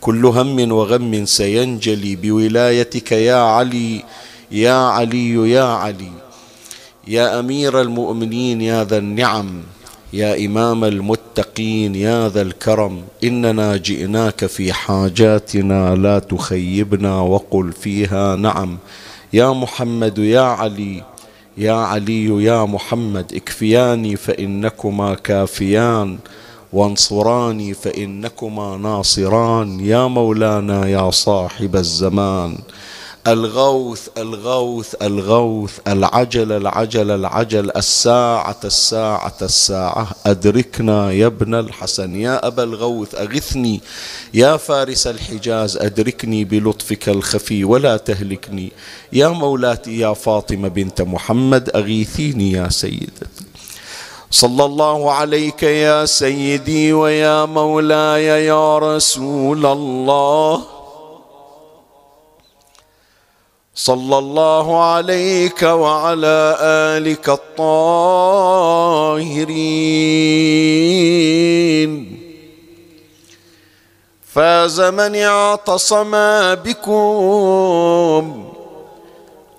كل هم وغم سينجلي بولايتك يا علي يا علي يا علي. يا أمير المؤمنين يا ذا النعم يا إمام المتقين يا ذا الكرم. إننا جئناك في حاجاتنا لا تخيبنا وقل فيها نعم. يا محمد يا علي يا علي يا محمد اكفياني فإنكما كافيان. وانصراني فإنكما ناصران يا مولانا يا صاحب الزمان. الغوث الغوث الغوث العجل العجل العجل الساعة الساعة الساعة. أدركنا يا ابن الحسن يا أبا الغوث أغثني. يا فارس الحجاز أدركني بلطفك الخفي ولا تهلكني. يا مولاتي يا فاطمة بنت محمد أغيثيني يا سيدتي. صلى الله عليك يا سيدي ويا مولاي يا رسول الله. صلى الله عليك وعلى آلك الطاهرين. فاز من اعتصم بكم.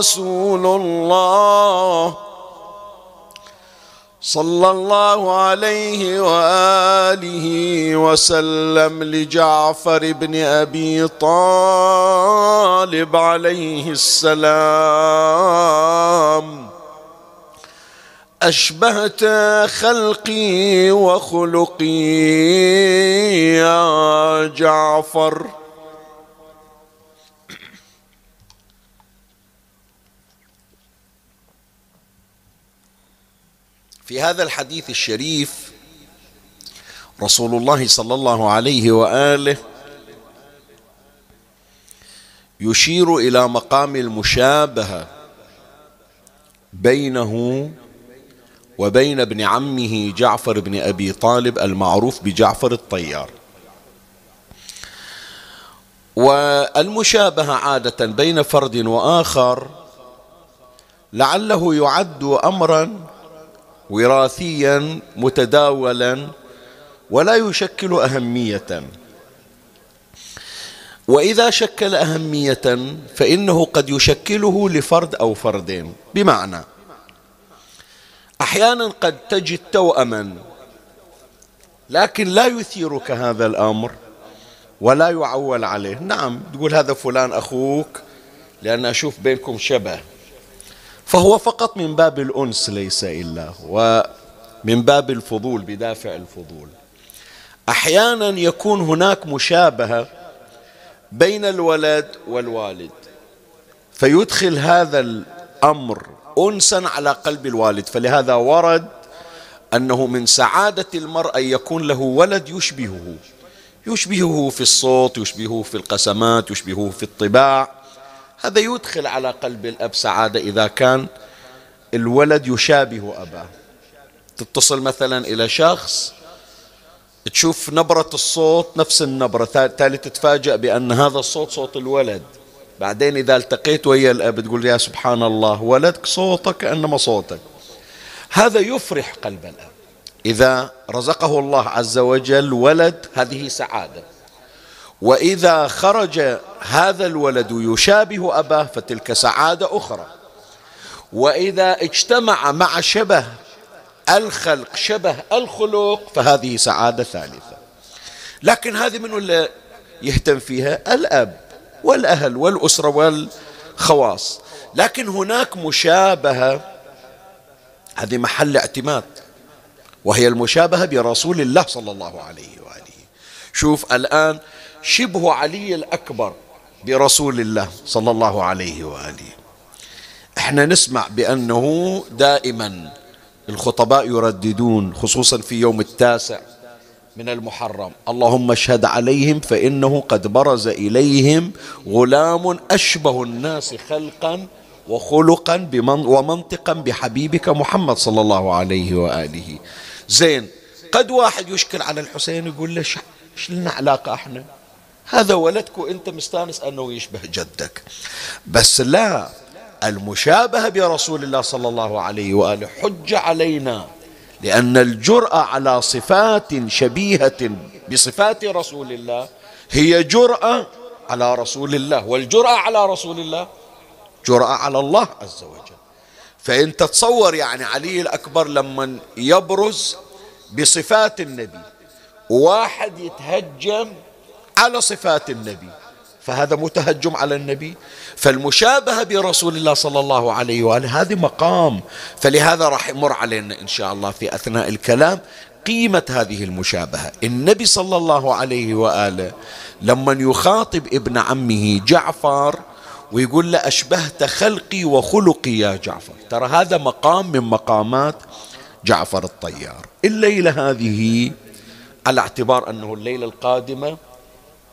رسول الله صلى الله عليه وآله وسلم لجعفر بن أبي طالب عليه السلام. أشبهت خلقي وخلقي يا جعفر. في هذا الحديث الشريف رسول الله صلى الله عليه وآله يشير إلى مقام المشابهة بينه وبين ابن عمه جعفر بن أبي طالب المعروف بجعفر الطيار. والمشابهة عادة بين فرد وآخر لعله يعد امرا وراثيا متداولا ولا يشكل أهمية. وإذا شكل أهمية فإنه قد يشكله لفرد أو فردين. بمعنى أحيانا قد تجد توأما لكن لا يثيرك هذا الأمر ولا يعول عليه. نعم تقول هذا فلان أخوك لأن أشوف بينكم شبه. فهو فقط من باب الأنس ليس إلا ومن باب الفضول بدافع الفضول. أحيانا يكون هناك مشابهة بين الولد والوالد فيدخل هذا الأمر أنسا على قلب الوالد. فلهذا ورد أنه من سعادة المرء أن يكون له ولد يشبهه يشبهه في الصوت يشبهه في القسمات يشبهه في الطباع. هذا يدخل على قلب الأب سعادة إذا كان الولد يشابه أباه. تتصل مثلا إلى شخص تشوف نبرة الصوت نفس النبرة تالي تتفاجأ بأن هذا الصوت صوت الولد. بعدين إذا التقيت ويا الأب تقول يا سبحان الله ولدك صوتك كأنما صوتك. هذا يفرح قلب الأب. إذا رزقه الله عز وجل ولد هذه سعادة. وإذا خرج هذا الولد يشابه أباه فتلك سعادة أخرى. وإذا اجتمع مع شبه الخلق شبه الخلق فهذه سعادة ثالثة. لكن هذه من اللي يهتم فيها الأب والأهل والأسرة والخواص. لكن هناك مشابهة هذه محل اعتماد وهي المشابهة برسول الله صلى الله عليه وآله. شوف الآن شبه علي الأكبر برسول الله صلى الله عليه وآله. إحنا نسمع بأنه دائما الخطباء يرددون خصوصا في يوم التاسع من المحرم. اللهم اشهد عليهم فإنه قد برز إليهم غلام أشبه الناس خلقا وخلقا ومنطقا بحبيبك محمد صلى الله عليه وآله. زين قد واحد يشكل على الحسين يقول له إيش لنا علاقة إحنا؟ هذا ولدك وانت مستانس انه يشبه جدك. بس لا المشابهة برسول الله صلى الله عليه وآله حجة علينا لأن الجرأة على صفات شبيهة بصفات رسول الله هي جرأة على رسول الله. والجرأة على رسول الله جرأة على الله عز وجل. فأنت تصور يعني علي الأكبر لما يبرز بصفات النبي واحد يتهجم على صفات النبي. فهذا متهجم على النبي. فالمشابهة برسول الله صلى الله عليه وآله هذه مقام. فلهذا راح يمر علينا إن شاء الله في أثناء الكلام قيمة هذه المشابهة. النبي صلى الله عليه وآله لما يخاطب ابن عمه جعفر ويقول له أشبهت خلقي وخلقي يا جعفر. ترى هذا مقام من مقامات جعفر الطيار. الليلة هذه على اعتبار أنه الليلة القادمة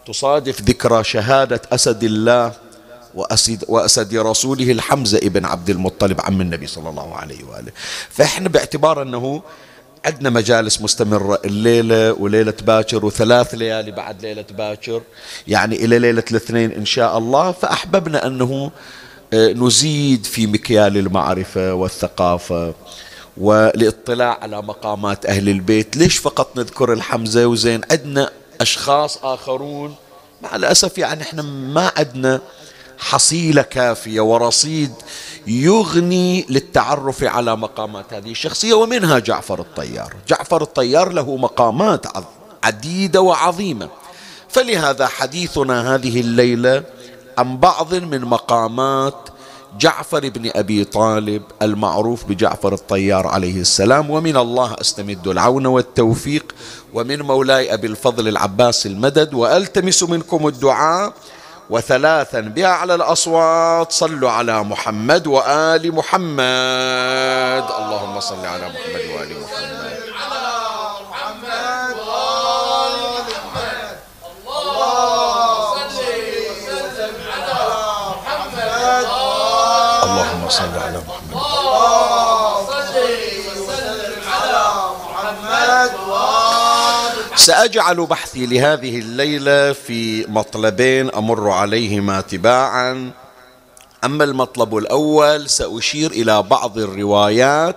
تصادف ذكرى شهادة أسد الله وأسد, وأسد رسوله الحمزة ابن عبد المطلب عم النبي صلى الله عليه وآله. فإحنا باعتبار أنه عندنا مجالس مستمرة الليلة وليلة باكر وثلاث ليالي بعد ليلة باكر. يعني إلى ليلة الاثنين إن شاء الله. فأحببنا أنه آه، نزيد في مكيال المعرفة والثقافة والاطلاع على مقامات أهل البيت. ليش فقط نذكر الحمزة وزين؟ عندنا أشخاص آخرون. مع الأسف يعني إحنا ما عندنا حصيلة كافية ورصيد يغني للتعرف على مقامات هذه الشخصية ومنها جعفر الطيار. جعفر الطيار له مقامات عديدة وعظيمة. فلهذا حديثنا هذه الليلة عن بعض من مقامات جعفر بن أبي طالب المعروف بجعفر الطيار عليه السلام. ومن الله أستمد العون والتوفيق. ومن مولاي أبي الفضل العباس المدد وألتمس منكم الدعاء وثلاثا بأعلى الأصوات. صلوا على محمد وآل محمد. اللهم صل على محمد وآل محمد. سأجعل بحثي لهذه الليلة في مطلبين أمر عليهما تباعا. أما المطلب الأول سأشير إلى بعض الروايات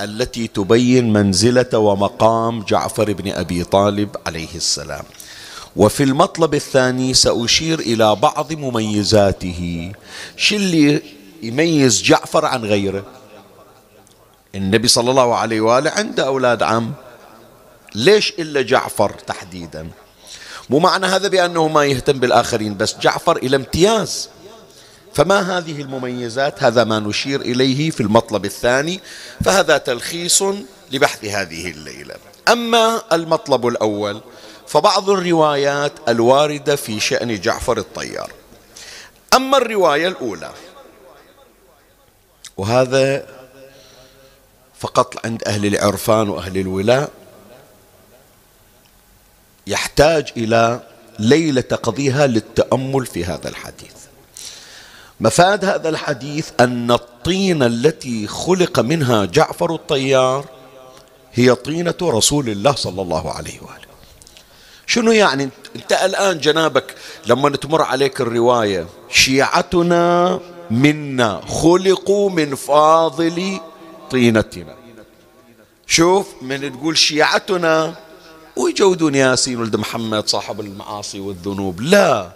التي تبين منزلة ومقام جعفر بن أبي طالب عليه السلام. وفي المطلب الثاني سأشير إلى بعض مميزاته. شو اللي يميز جعفر عن غيره؟ النبي صلى الله عليه وآله عنده أولاد عم. ليش إلا جعفر تحديدا؟ مو معنى هذا بأنه ما يهتم بالآخرين بس جعفر إلى امتياز. فما هذه المميزات؟ هذا ما نشير إليه في المطلب الثاني فهذا تلخيص لبحث هذه الليلة. أما المطلب الأول فبعض الروايات الواردة في شأن جعفر الطيار. أما الرواية الأولى وهذا فقط عند أهل العرفان وأهل الولاء يحتاج إلى ليلة تقضيها للتأمل في هذا الحديث. مفاد هذا الحديث أن الطينة التي خلق منها جعفر الطيار هي طينة رسول الله صلى الله عليه وآله. شنو يعني؟ أنت الآن جنابك لما تمر عليك الرواية شيعتنا منا خلقوا من فاضل طينتنا. شوف من تقول شيعتنا ويجودون ياسين ولد محمد صاحب المعاصي والذنوب. لا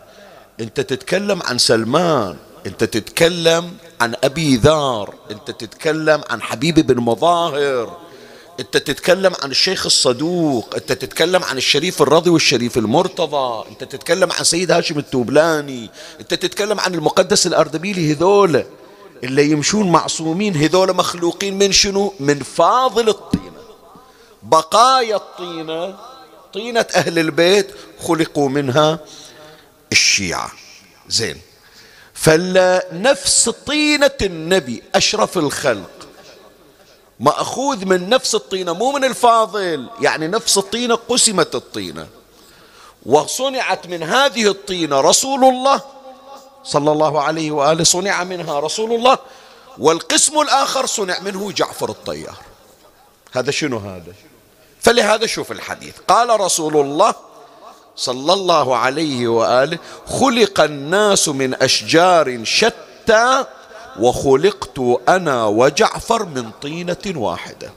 انت تتكلم عن سلمان انت تتكلم عن أبي ذار انت تتكلم عن حبيب بن مظاهر انت تتكلم عن الشيخ الصدوق انت تتكلم عن الشريف الرضي والشريف المرتضى انت تتكلم عن سيد هاشم التوبلاني انت تتكلم عن المقدس الأردبيلي هذول اللي يمشون معصومين هذول مخلوقين من شنو؟ من فاضل الطينة بقايا الطينة طينة أهل البيت خلقوا منها الشيعة. زين. فنفس طينة النبي أشرف الخلق. مأخوذ من نفس الطينة مو من الفاضل. يعني نفس الطينة قسمت الطينة. وصنعت من هذه الطينة رسول الله صلى الله عليه وآله صنع منها رسول الله. والقسم الآخر صنع منه جعفر الطيار. هذا شنو هذا؟ فلهذا شوف الحديث. قال رسول الله صلى الله عليه وآله خلق الناس من أشجار شتى وخلقت أنا وجعفر من طينة واحدة.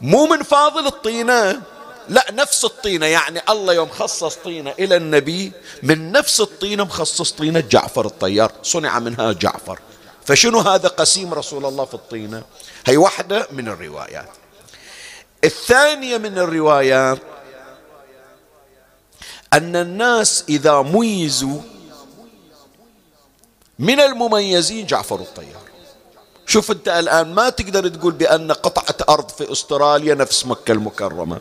مو من فاضل الطينة لا نفس الطينة يعني الله يوم خصص طينة إلى النبي من نفس الطينة مخصص طينة جعفر الطيار صنع منها جعفر. فشنو هذا قسيم رسول الله في الطينة؟ هي واحدة من الروايات. الثانية من الروايات أن الناس إذا ميزوا من المميزين جعفر الطيار. شوف أنت الآن ما تقدر تقول بأن قطعة أرض في أستراليا نفس مكة المكرمة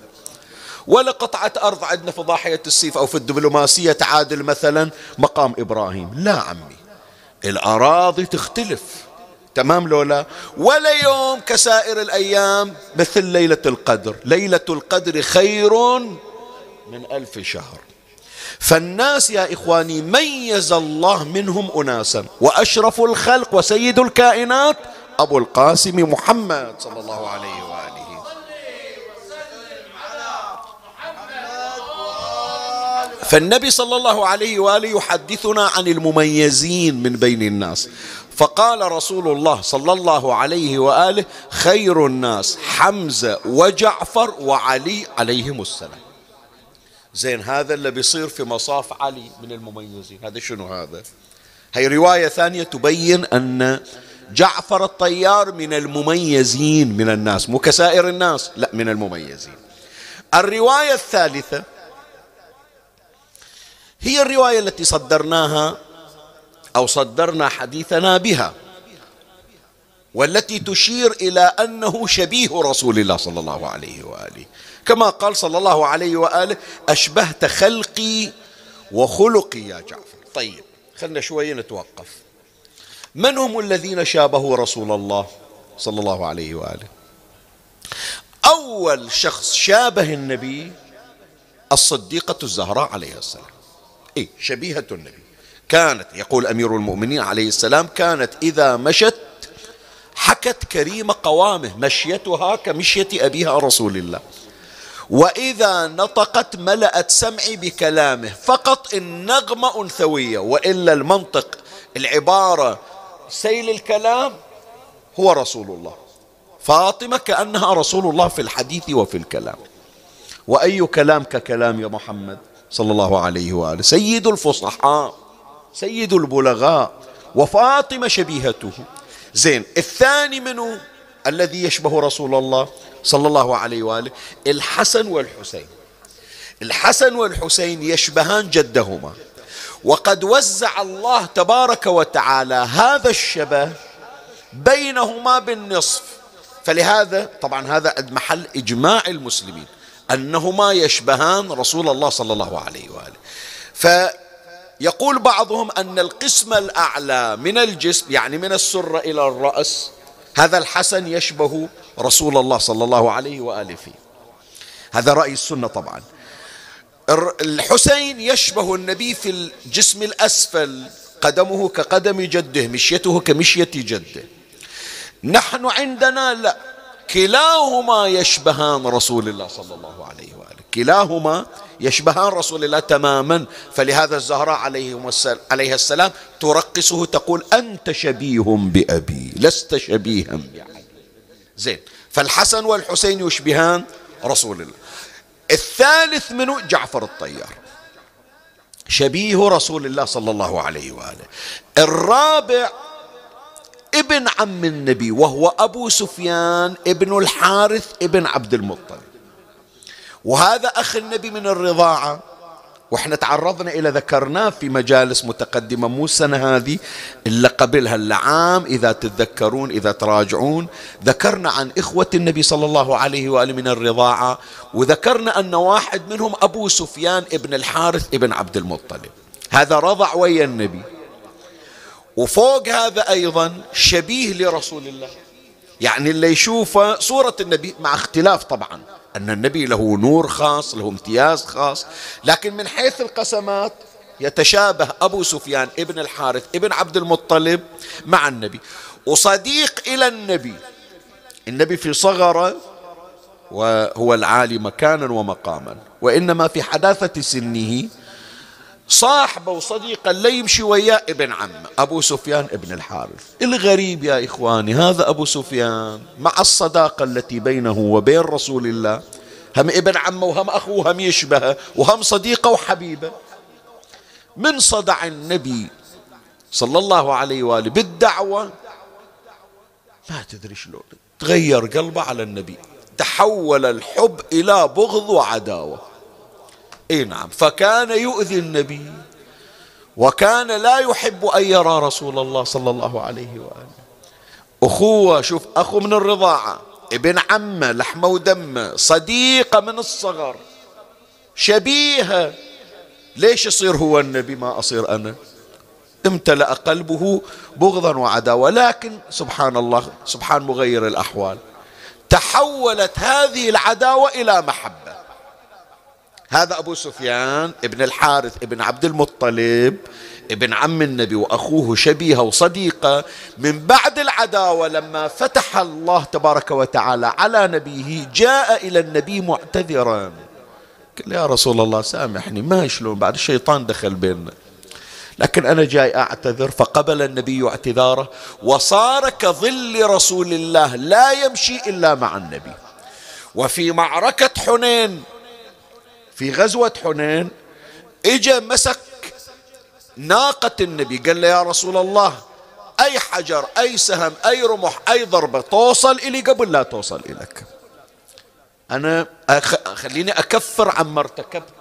ولا قطعة أرض عندنا في ضاحية السيف أو في الدبلوماسية تعادل مثلا مقام إبراهيم. لا عمي الأراضي تختلف. تمام لولا؟ ولا يوم كسائر الأيام مثل ليلة القدر. ليلة القدر خير من ألف شهر. فالناس يا إخواني ميز الله منهم أناسا. وأشرف الخلق وسيد الكائنات أبو القاسم محمد صلى الله عليه وآله. فالنبي صلى الله عليه وآله يحدثنا عن المميزين من بين الناس. فقال رسول الله صلى الله عليه وآله خير الناس حمزة وجعفر وعلي عليهم السلام. زين هذا اللي بيصير في مصاف علي من المميزين. هذا شنو هذا؟ هي رواية ثانية تبين أن جعفر الطيار من المميزين من الناس مو كسائر الناس لا من المميزين. الرواية الثالثة هي الرواية التي صدرناها أو صدرنا حديثنا بها والتي تشير إلى أنه شبيه رسول الله صلى الله عليه وآله. كما قال صلى الله عليه وآله أشبهت خلقي وخلقي يا جعفر. طيب خلنا شوية نتوقف. من هم الذين شابهوا رسول الله صلى الله عليه وآله؟ أول شخص شابه النبي الصديقة الزهراء عليه السلام. إيه شبيهة النبي. كانت يقول أمير المؤمنين عليه السلام كانت إذا مشت حكت كريم قوامه مشيتها كمشية أبيها رسول الله. وإذا نطقت ملأت سمعي بكلامه فقط النغمة أنثوية وإلا المنطق العبارة سيل الكلام هو رسول الله. فاطمة كأنها رسول الله في الحديث وفي الكلام. وأي كلام ككلام يا محمد؟ صلى الله عليه وآله. سيد الفصحاء. سيد البلغاء وفاطمة شبيهته. زين الثاني منه الذي يشبه رسول الله صلى الله عليه وآله الحسن والحسين. الحسن والحسين يشبهان جدهما. وقد وزع الله تبارك وتعالى هذا الشبه بينهما بالنصف. فلهذا طبعا هذا محل إجماع المسلمين أنهما يشبهان رسول الله صلى الله عليه وآله. فيقول بعضهم أن القسم الأعلى من الجسم يعني من السره إلى الرأس هذا الحسن يشبه رسول الله صلى الله عليه وآله فيه. هذا رأي السنة طبعا. الحسين يشبه النبي في الجسم الأسفل قدمه كقدم جده مشيته كمشية جده. نحن عندنا لا كلاهما يشبهان رسول الله صلى الله عليه وآله. كلاهما يشبهان رسول الله تماما. فلهذا الزهراء عليه السلام ترقصه تقول أنت شبيه بأبي لست شبيها بعلي زين. فالحسن والحسين يشبهان رسول الله. الثالث منه جعفر الطيار. شبيه رسول الله صلى الله عليه وآله. الرابع ابن عم النبي وهو أبو سفيان ابن الحارث ابن عبد المطلب. وهذا أخ النبي من الرضاعة. وإحنا تعرضنا إلى ذكرناه في مجالس متقدمة مو السنة هذه إلا قبلها العام إذا تتذكرون إذا تراجعون. ذكرنا عن إخوة النبي صلى الله عليه وآله من الرضاعة وذكرنا أن واحد منهم أبو سفيان ابن الحارث ابن عبد المطلب. هذا رضع ويا النبي. وفوق هذا أيضا شبيه لرسول الله. يعني اللي يشوفه صورة النبي مع اختلاف طبعا. أن النبي له نور خاص له امتياز خاص. لكن من حيث القسمات يتشابه أبو سفيان ابن الحارث ابن عبد المطلب مع النبي. وصديق إلى النبي النبي في صغره وهو العالي مكانا ومقاما وإنما في حداثة سنه صاحبه وصديقه اللي يمشي وياه ابن عمه أبو سفيان ابن الحارث. الغريب يا إخواني هذا أبو سفيان مع الصداقة التي بينه وبين رسول الله. هم ابن عمه وهم أخوه هم يشبهه وهم صديقه وحبيبه. من صدع النبي صلى الله عليه وآله بالدعوة؟ ما تدري شلون تغير قلبه على النبي تحول الحب إلى بغض وعداوة. اي نعم. فكان يؤذي النبي وكان لا يحب أن يرى رسول الله صلى الله عليه وآله. أخوة شوف أخو من الرضاعة ابن عمة لحمة ودمه صديقة من الصغر شبيهة. ليش يصير هو النبي؟ ما أصير أنا. امتلأ قلبه بغضا وعداوة. لكن سبحان الله سبحان مغير الأحوال تحولت هذه العداوة إلى محبة. هذا أبو سفيان ابن الحارث ابن عبد المطلب ابن عم النبي وأخوه شبيهه وصديقة من بعد العداوة لما فتح الله تبارك وتعالى على نبيه جاء إلى النبي معتذرا. قال يا رسول الله سامحني ما شلون بعد الشيطان دخل بيننا. لكن أنا جاي أعتذر فقبل النبي اعتذاره وصار كظل رسول الله لا يمشي إلا مع النبي. وفي معركة حنين في غزوة حنين اجى مسك ناقة النبي قال له يا رسول الله أي حجر أي سهم أي رمح أي ضربة توصل إلي قبل لا توصل إليك. أنا أخ... خليني أكفر عما ارتكبت.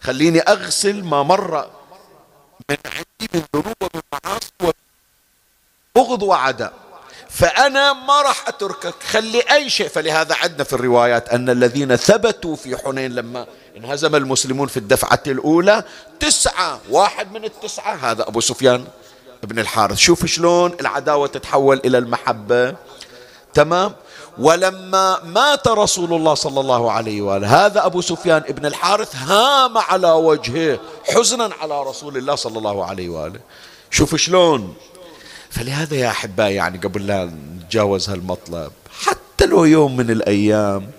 خليني أغسل ما مر من عندي من ذنوب ومن معاصي بغض وعداء. فأنا ما راح أتركك. خلي أي شيء. فلهذا عندنا في الروايات أن الذين ثبتوا في حنين لما انهزم المسلمون في الدفعة الأولى. تسعة واحد من التسعة. هذا أبو سفيان ابن الحارث. شوف شلون العداوة تتحول إلى المحبة. تمام؟ ولما مات رسول الله صلى الله عليه وآله هذا أبو سفيان ابن الحارث هام على وجهه حزنا على رسول الله صلى الله عليه وآله. شوف شلون. فلهذا يا أحبائي يعني قبل لا نتجاوز هالمطلب حتى لو يوم من الأيام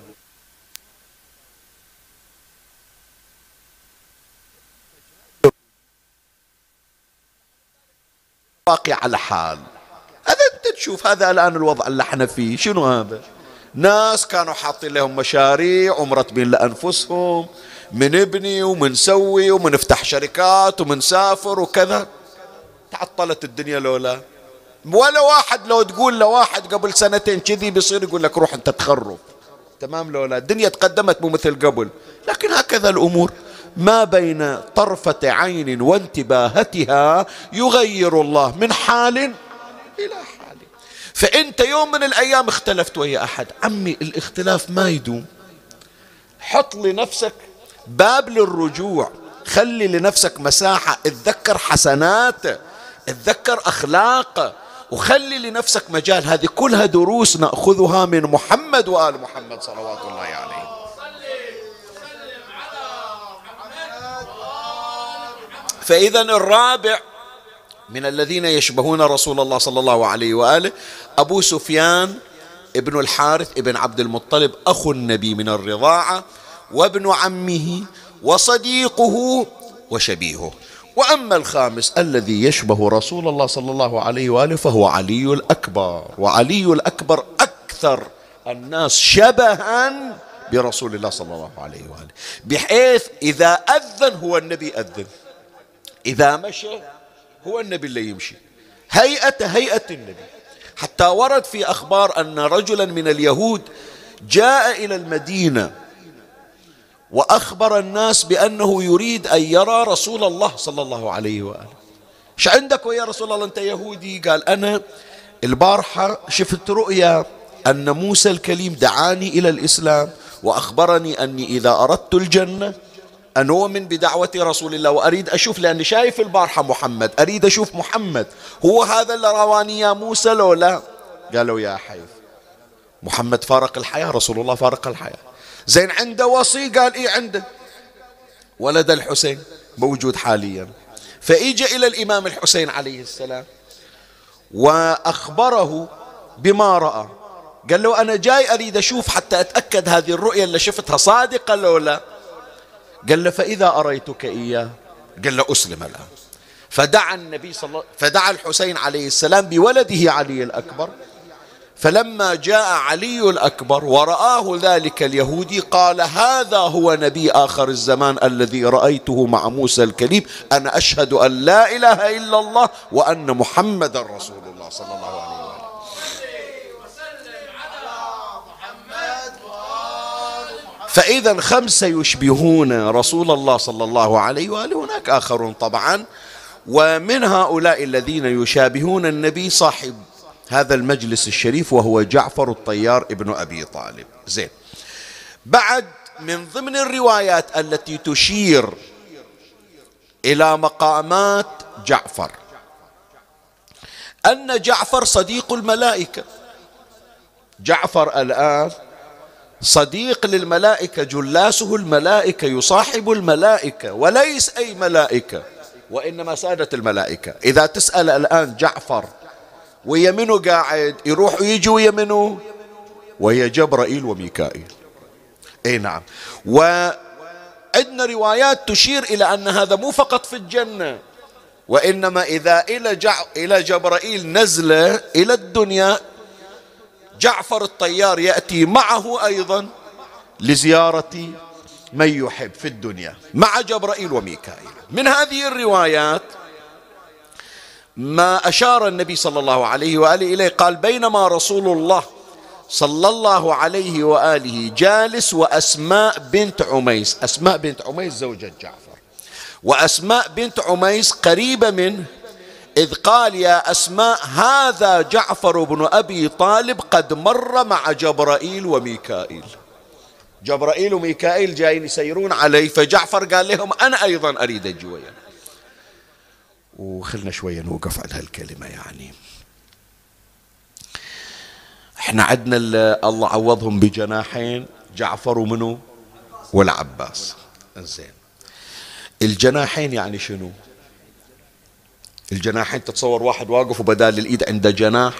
باقي على حال. هذا أنت تشوف هذا الآن الوضع اللي إحنا فيه. شنو هذا؟ ناس كانوا حاطين لهم مشاريع ومرتبين لأنفسهم منبني ومنسوي ومنفتح شركات ومنسافر وكذا. تعطلت الدنيا لولا. ولا واحد لو تقول لواحد قبل سنتين كذي بيصير يقول لك روح أنت تخرب. تمام لولا. الدنيا تقدمت مو مثل قبل. لكن هكذا الأمور. ما بين طرفة عين وانتباهتها يغير الله من حال إلى حال. فأنت يوم من الأيام اختلفت ويا أحد. عمي الاختلاف ما يدوم. حط لنفسك باب للرجوع. خلي لنفسك مساحة. اتذكر حسنات اتذكر أخلاق وخلي لنفسك مجال. هذه كلها دروس نأخذها من محمد وآل محمد صلوات الله عليه. فإذا الرابع من الذين يشبهون رسول الله صلى الله عليه وآله أبو سفيان ابن الحارث ابن عبد المطلب أخو النبي من الرضاعة وابن عمه وصديقه وشبيهه. وأما الخامس الذي يشبه رسول الله صلى الله عليه وآله فهو علي الأكبر. وعلي الأكبر أكثر الناس شبها برسول الله صلى الله عليه وآله. بحيث إذا أذن هو النبي أذن. إذا مشى هو النبي اللي يمشي. هيئة هيئة النبي. حتى ورد في أخبار أن رجلا من اليهود جاء إلى المدينة وأخبر الناس بأنه يريد أن يرى رسول الله صلى الله عليه وآله. إيش عندك يا رسول الله؟ أنت يهودي؟ قال أنا البارحة شفت رؤيا أن موسى الكليم دعاني إلى الإسلام وأخبرني أني إذا أردت الجنة أن أؤمن بدعوة رسول الله وأريد أشوف لأني شايف البارحة محمد أريد أشوف محمد. هو هذا اللي رواني يا موسى لو لا؟ قالوا يا حيث. محمد فارق الحياة رسول الله فارق الحياة. زين عنده وصي قال إيه عنده؟ ولد الحسين موجود حاليا. فإجا إلى الإمام الحسين عليه السلام وأخبره بما رأى. قال له أنا جاي أريد أشوف حتى أتأكد هذه الرؤية اللي شفتها صادقة لو لا؟ قال له فإذا أريتك إياه. قال له أسلم الآن. فدعا النبي صلى الله فدعا الحسين عليه السلام بولده علي الأكبر. فلما جاء علي الأكبر ورآه ذلك اليهودي قال هذا هو نبي آخر الزمان الذي رأيته مع موسى الكليم. أنا أشهد أن لا إله إلا الله وأن محمد رسول الله صلى الله عليه وسلم. فإذا خمسة يشبهون رسول الله صلى الله عليه وآله. هناك آخرون طبعا. ومن هؤلاء الذين يشابهون النبي صاحب هذا المجلس الشريف وهو جعفر الطيار ابن أبي طالب. زين. بعد من ضمن الروايات التي تشير إلى مقامات جعفر أن جعفر صديق الملائكة. جعفر الآن صديق للملائكة جلاسه الملائكة يصاحب الملائكة وليس أي ملائكة وإنما سادة الملائكة. إذا تسأل الآن جعفر ويا منو قاعد يروح ويجي ويا منو ويا جبرائيل وميكائيل. إي نعم. وعندنا روايات تشير إلى أن هذا مو فقط في الجنة وإنما إذا إلى إلى جبرائيل نزله إلى الدنيا جعفر الطيار يأتي معه أيضا لزيارة من يحب في الدنيا. مع جبرائيل وميكائيل. من هذه الروايات ما أشار النبي صلى الله عليه وآله إليه قال بينما رسول الله صلى الله عليه وآله جالس وأسماء بنت عميس. أسماء بنت عميس زوجة جعفر. وأسماء بنت عميس قريبة منه إذ قال يا أسماء هذا جعفر بن أبي طالب قد مر مع جبرائيل وميكائيل. جبرائيل وميكائيل جايين يسيرون عليه فجعفر قال لهم أنا أيضا أريد أجي وخلنا شوية نوقف على هالكلمة يعني. إحنا عندنا الله عوضهم بجناحين جعفر ومنو؟ والعباس. زين الجناحين يعني شنو؟ الجناحين تتصور واحد واقف وبدال الإيد عنده جناح.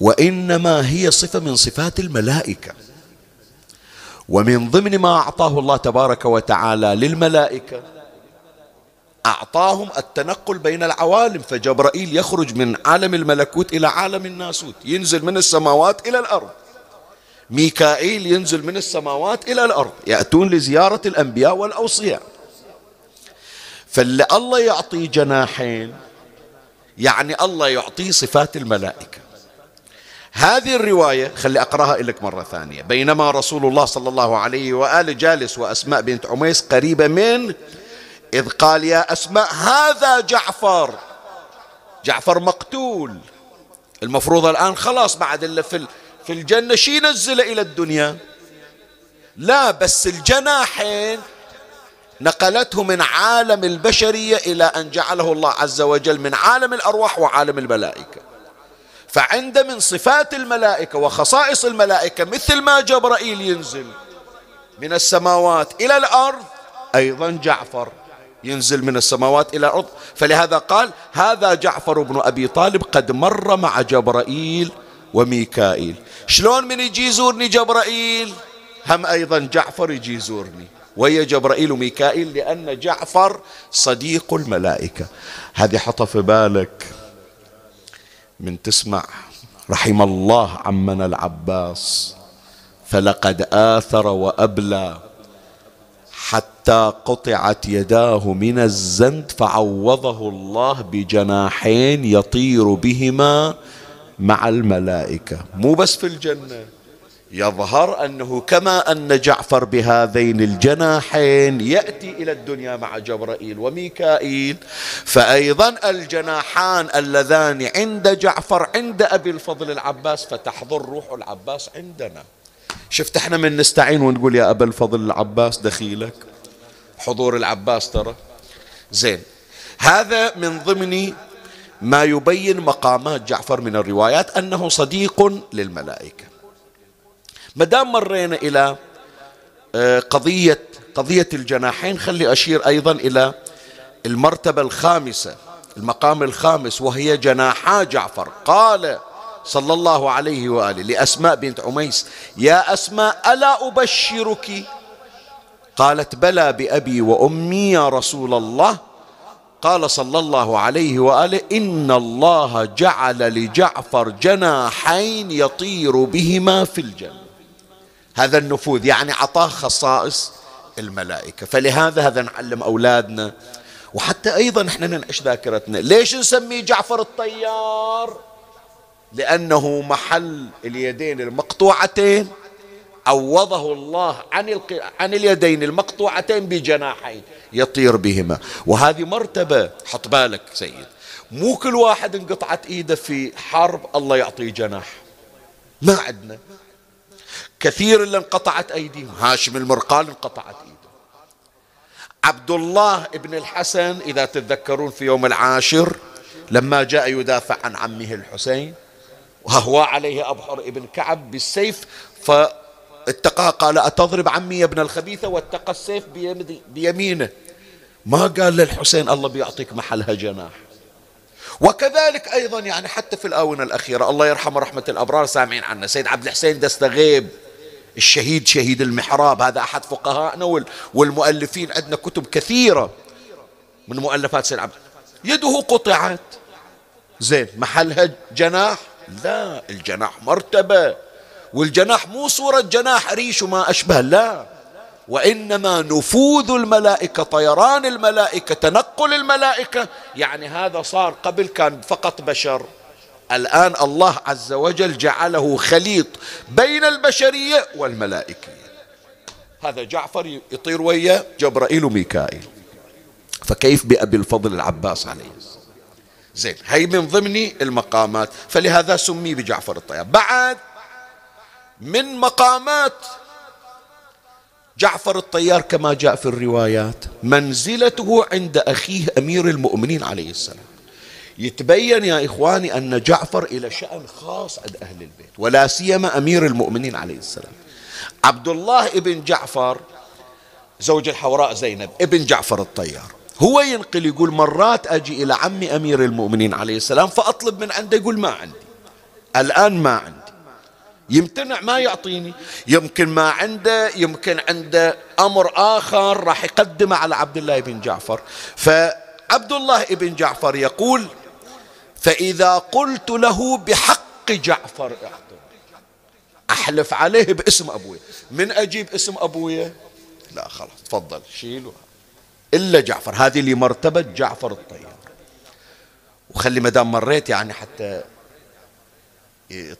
وإنما هي صفة من صفات الملائكة. ومن ضمن ما أعطاه الله تبارك وتعالى للملائكة أعطاهم التنقل بين العوالم. فجبرائيل يخرج من عالم الملكوت إلى عالم الناسوت ينزل من السماوات إلى الأرض. ميكائيل ينزل من السماوات إلى الأرض يأتون لزيارة الأنبياء والأوصياء. فاللي الله يعطي جناحين يعني الله يعطيه صفات الملائكة. هذه الرواية خلي أقرأها لك مرة ثانية. بينما رسول الله صلى الله عليه وآله جالس وأسماء بنت عميس قريبة من إذ قال يا أسماء هذا جعفر. جعفر مقتول. المفروض الآن خلاص بعد اللي في في الجنة شي نزل إلى الدنيا؟ لا بس الجناحين نقلته من عالم البشرية إلى أن جعله الله عز وجل من عالم الأرواح وعالم الملائكة. فعند من صفات الملائكة وخصائص الملائكة مثل ما جبرائيل ينزل من السماوات إلى الأرض أيضا جعفر ينزل من السماوات إلى الأرض. فلهذا قال هذا جعفر بن أبي طالب قد مر مع جبرائيل وميكائيل. شلون من يجي يزورني جبرائيل؟ هم أيضا جعفر يجي يزورني. وهي جبرائيل وميكائيل لأن جعفر صديق الملائكة. هذه حطها في بالك من تسمع. رحم الله عمنا العباس. فلقد آثر وأبلى. حتى قطعت يداه من الزند فعوضه الله بجناحين يطير بهما مع الملائكة. مو بس في الجنة. يظهر أنه كما أن جعفر بهذين الجناحين يأتي إلى الدنيا مع جبرائيل وميكائيل فأيضا الجناحان اللذان عند جعفر عند أبي الفضل العباس فتحضر روح العباس عندنا. شفت إحنا من نستعين ونقول يا أبا الفضل العباس دخيلك؟ حضور العباس ترى. زين. هذا من ضمن ما يبين مقامات جعفر من الروايات أنه صديق للملائكة. ما دام مرينا إلى آه، قضية قضية الجناحين خلي أشير أيضا إلى المرتبة الخامسة المقام الخامس وهي جناحا جعفر. قال صلى الله عليه وآله لأسماء بنت عميس يا أسماء ألا أبشرك؟ قالت بلى بأبي وأمي يا رسول الله. قال صلى الله عليه وآله إن الله جعل لجعفر جناحين يطير بهما في الجنة. هذا النفوذ يعني عطاه خصائص الملائكة. فلهذا هذا نعلم أولادنا. وحتى أيضا إحنا ننعش ذاكرتنا. ليش نسميه جعفر الطيار؟ لأنه محل اليدين المقطوعتين عوضه الله عن عن اليدين المقطوعتين بجناحين يطير بهما. وهذه مرتبة حط بالك سيد مو كل واحد انقطعت إيده في حرب الله يعطيه جناح. ما عندنا. كثير اللي انقطعت أيديهم. هاشم المرقال انقطعت إيده. عبد الله ابن الحسن إذا تتذكرون في يوم العاشر لما جاء يدافع عن عمه الحسين وهو عليه أبحر ابن كعب بالسيف فاتقى قال أتضرب عمي يا ابن الخبيثة واتقى السيف بيمينه. ما قال للحسين الله بيعطيك محلها جناح. وكذلك أيضا يعني حتى في الآونة الأخيرة الله يرحمه رحمة الأبرار سامعين عنا سيد عبد الحسين دستغيب. الشهيد شهيد المحراب هذا أحد فقهائنا والمؤلفين عندنا كتب كثيرة من مؤلفات سيد عبد يده قطعت. زين محلها جناح؟ لا الجناح مرتبة. والجناح مو صورة جناح ريش وما أشبه لا. وإنما نفوذ الملائكة طيران الملائكة تنقل الملائكة. يعني هذا صار قبل كان فقط بشر. الآن الله عز وجل جعله خليط بين البشرية والملائكة. هذا جعفر يطير ويا جبرائيل وميكائيل. فكيف بأبي الفضل العباس عليه؟ زين هي من ضمن المقامات. فلهذا سمي بجعفر الطيار. بعد من مقامات جعفر الطيار كما جاء في الروايات منزلته عند أخيه أمير المؤمنين عليه السلام. يتبين يا إخواني أن جعفر إلى شأن خاص عند أهل البيت ولا سيما أمير المؤمنين عليه السلام. عبد الله ابن جعفر زوج الحوراء زينب ابن جعفر الطيار. هو ينقل يقول مرات أجي إلى عمي أمير المؤمنين عليه السلام فأطلب من عنده يقول ما عندي. الآن ما عندي. يمتنع ما يعطيني. يمكن ما عنده يمكن عنده أمر آخر راح يقدمه على عبد الله بن جعفر. فعبد الله بن جعفر يقول فإذا قلت له بحق جعفر أحلف عليه باسم أبوي. من أجيب اسم أبوي؟ لا خلاص تفضل. شيله إلا جعفر. هذه اللي مرتبة جعفر الطيار. وخلي مدام مريت يعني حتى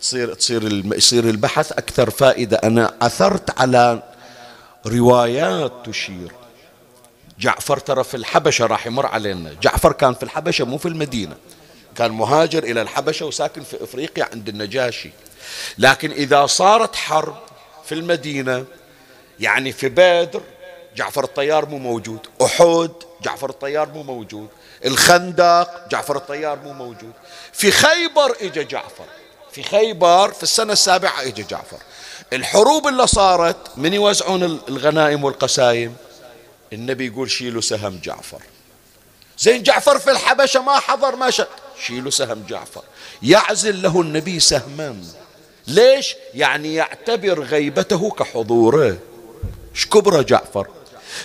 تصير تصير يصير البحث أكثر فائدة. أنا عثرت على روايات تشير. جعفر ترى في الحبشة راح يمر علينا. جعفر كان في الحبشة مو في المدينة. كان مهاجر إلى الحبشة وساكن في إفريقيا عند النجاشي. لكن إذا صارت حرب في المدينة يعني في بدر جعفر الطيار مو موجود. أحد جعفر الطيار مو موجود. الخندق جعفر الطيار مو موجود. في خيبر اجى جعفر. في خيبر في السنة السابعة اجى جعفر. الحروب اللي صارت من يوزعون الغنائم والقسايم؟ النبي يقول شيلوا سهم جعفر. زين جعفر في الحبشة ما حضر ما شاء شيلوا سهم جعفر. يعزل له النبي سهما. ليش؟ يعني يعتبر غيبته كحضوره. إيش كبره جعفر؟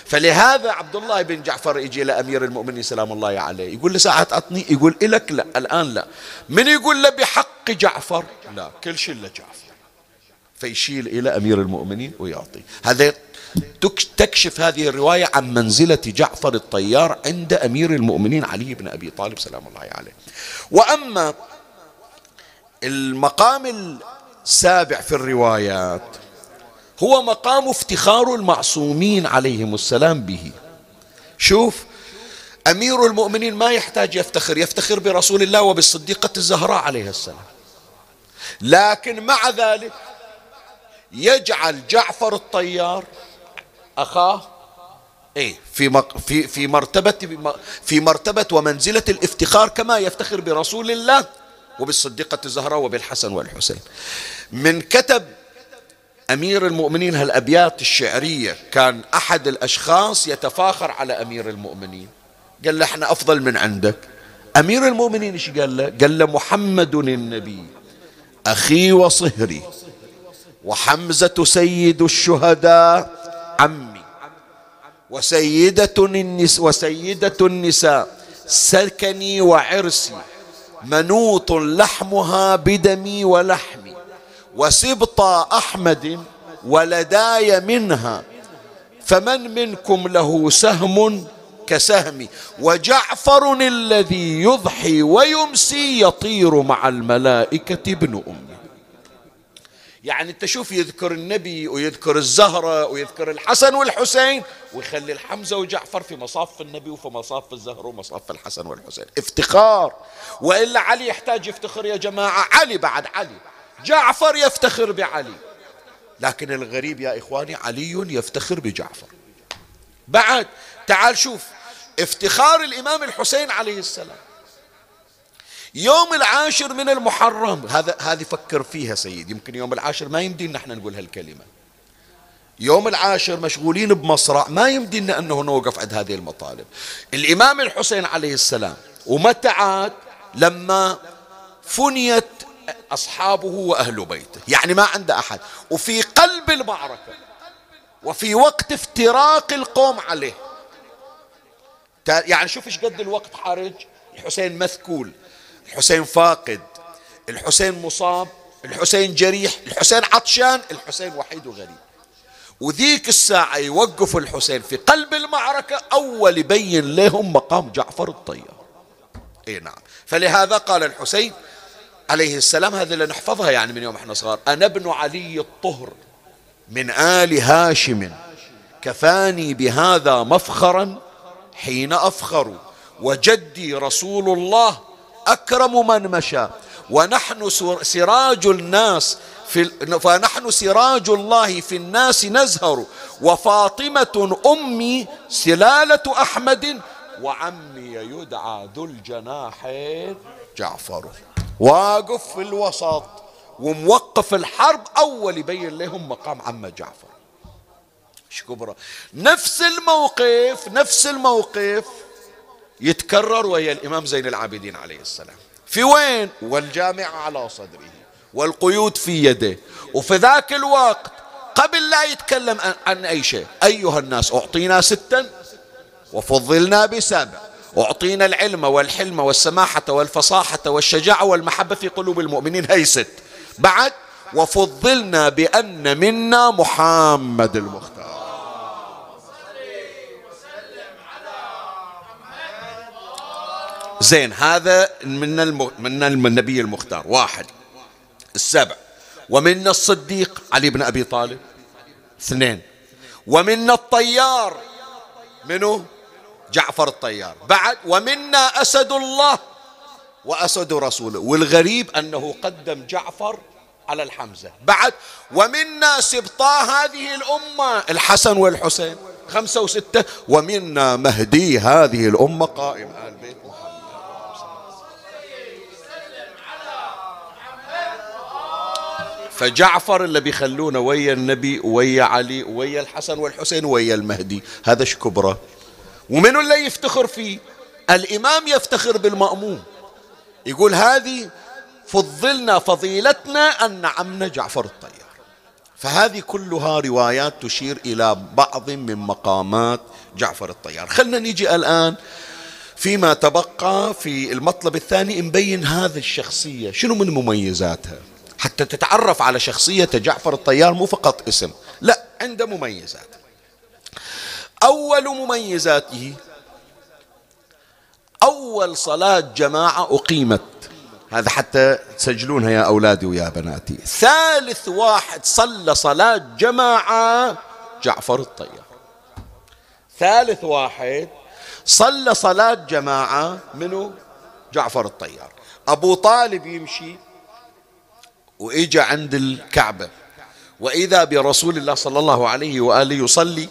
فلهذا عبد الله بن جعفر يجي لأمير المؤمنين سلام الله عليه. يقول له أعطني يقول إلك لا الآن لا. من يقول له بحق جعفر؟ لا كل شيء لجعفر فيشيل إلى أمير المؤمنين ويعطي. هذا تكشف هذه الرواية عن منزلة جعفر الطيار عند أمير المؤمنين علي بن أبي طالب سلام الله عليه. وأما المقام السابع في الروايات هو مقام افتخار المعصومين عليهم السلام به. شوف أمير المؤمنين ما يحتاج يفتخر يفتخر برسول الله وبالصديقة الزهراء عليها السلام. لكن مع ذلك يجعل جعفر الطيار أخاه إيه في في في مرتبة في مرتبة ومنزلة الافتخار كما يفتخر برسول الله وبالصديقة الزهراء وبالحسن والحسين. من كتب أمير المؤمنين هالابيات الشعرية كان أحد الأشخاص يتفاخر على أمير المؤمنين؟ قال له إحنا أفضل من عندك. أمير المؤمنين إيش قال له؟ قال له محمد النبي أخي وصهري وحمزة سيد الشهداء عمي وسيدة النس وسيدة النساء سكني وعرسي منوط لحمها بدمي ولحمي وسبط أحمد ولداي منها فمن منكم له سهم كسهمي وجعفر الذي يضحي ويمسي يطير مع الملائكة ابن أمي. يعني انت شوف يذكر النبي ويذكر الزهرة ويذكر الحسن والحسين ويخلي الحمزة وجعفر في مصاف النبي وفي مصاف الزهرة ومصاف الحسن والحسين. افتخار. وإلا علي يحتاج يفتخر يا جماعة. علي بعد علي. جعفر يفتخر بعلي. لكن الغريب يا إخواني علي يفتخر بجعفر. بعد تعال شوف. افتخار الإمام الحسين عليه السلام. يوم العاشر من المحرم. هذا هذه فكر فيها سيد. يمكن يوم العاشر ما يمدينا إحنا نقول هالكلمة. يوم العاشر مشغولين بمصرع ما يمدينا أنه نوقف عند هذه المطالب. الإمام الحسين عليه السلام ومتى عاد؟ لما فنيت أصحابه وأهل بيته. يعني ما عنده أحد. وفي قلب المعركة. وفي وقت افتراق القوم عليه. يعني شوف إيش قد الوقت حرج الحسين مثكول. الحسين فاقد الحسين مصاب الحسين جريح الحسين عطشان الحسين وحيد وغريب. وذيك الساعة يوقف الحسين في قلب المعركة أول يبين لهم مقام جعفر الطيار. إي نعم. فلهذا قال الحسين عليه السلام هذا اللي نحفظها يعني من يوم إحنا صغار أنا ابن علي الطهر من آل هاشم كفاني بهذا مفخرا حين أفخر وجدي رسول الله أكرم من مشى. ونحن سراج الناس في فنحن سراج الله في الناس نزهر. وفاطمة أمي سلالة أحمد وعمي يدعى ذو الجناحين جعفر. واقف في الوسط وموقف الحرب أول يبين لهم مقام عم جعفر. كبرى نفس الموقف نفس الموقف. يتكرر وهي الإمام زين العابدين عليه السلام. في وين؟ والجامعة على صدره والقيود في يده. وفي ذاك الوقت قبل لا يتكلم عن أي شيء أيها الناس أعطينا ستا وفضلنا بسبع أعطينا العلم والحلم والسماحة والفصاحة والشجاعة والمحبة في قلوب المؤمنين هي ست. بعد وفضلنا بأن منا محمد المختار. زين هذا من. من النبي المختار. واحد. السبع ومنا الصديق علي بن أبي طالب. اثنين. ومنا الطيار. منو؟ جعفر الطيار. بعد ومنا أسد الله وأسد رسوله. والغريب أنه قدم جعفر على الحمزة. بعد ومنا سبطا هذه الأمة. الحسن والحسين. خمسة وستة. ومنا مهدي هذه الأمة قائم ال بيت فجعفر اللي بيخلونه ويا النبي ويا علي ويا الحسن والحسين ويا المهدي. هذا كبرى ومنو اللي يفتخر فيه؟ الإمام يفتخر بالمأموم. يقول هذه فضلنا فضيلتنا أن نعمنا جعفر الطيار. فهذه كلها روايات تشير إلى بعض من مقامات جعفر الطيار. خلنا نيجي الآن فيما تبقى في المطلب الثاني نبين هذه الشخصية. شنو من مميزاتها؟ حتى تتعرف على شخصية جعفر الطيار مو فقط اسم لا عنده مميزات. أول مميزاته أول صلاة جماعة أقيمت. هذا حتى تسجلونها يا أولادي ويا بناتي. ثالث واحد صلى صلاة جماعة جعفر الطيار. ثالث واحد صلى صلاة جماعة منه جعفر الطيار. أبو طالب يمشي وإجا عند الكعبة. وإذا برسول الله صلى الله عليه وآله يصلي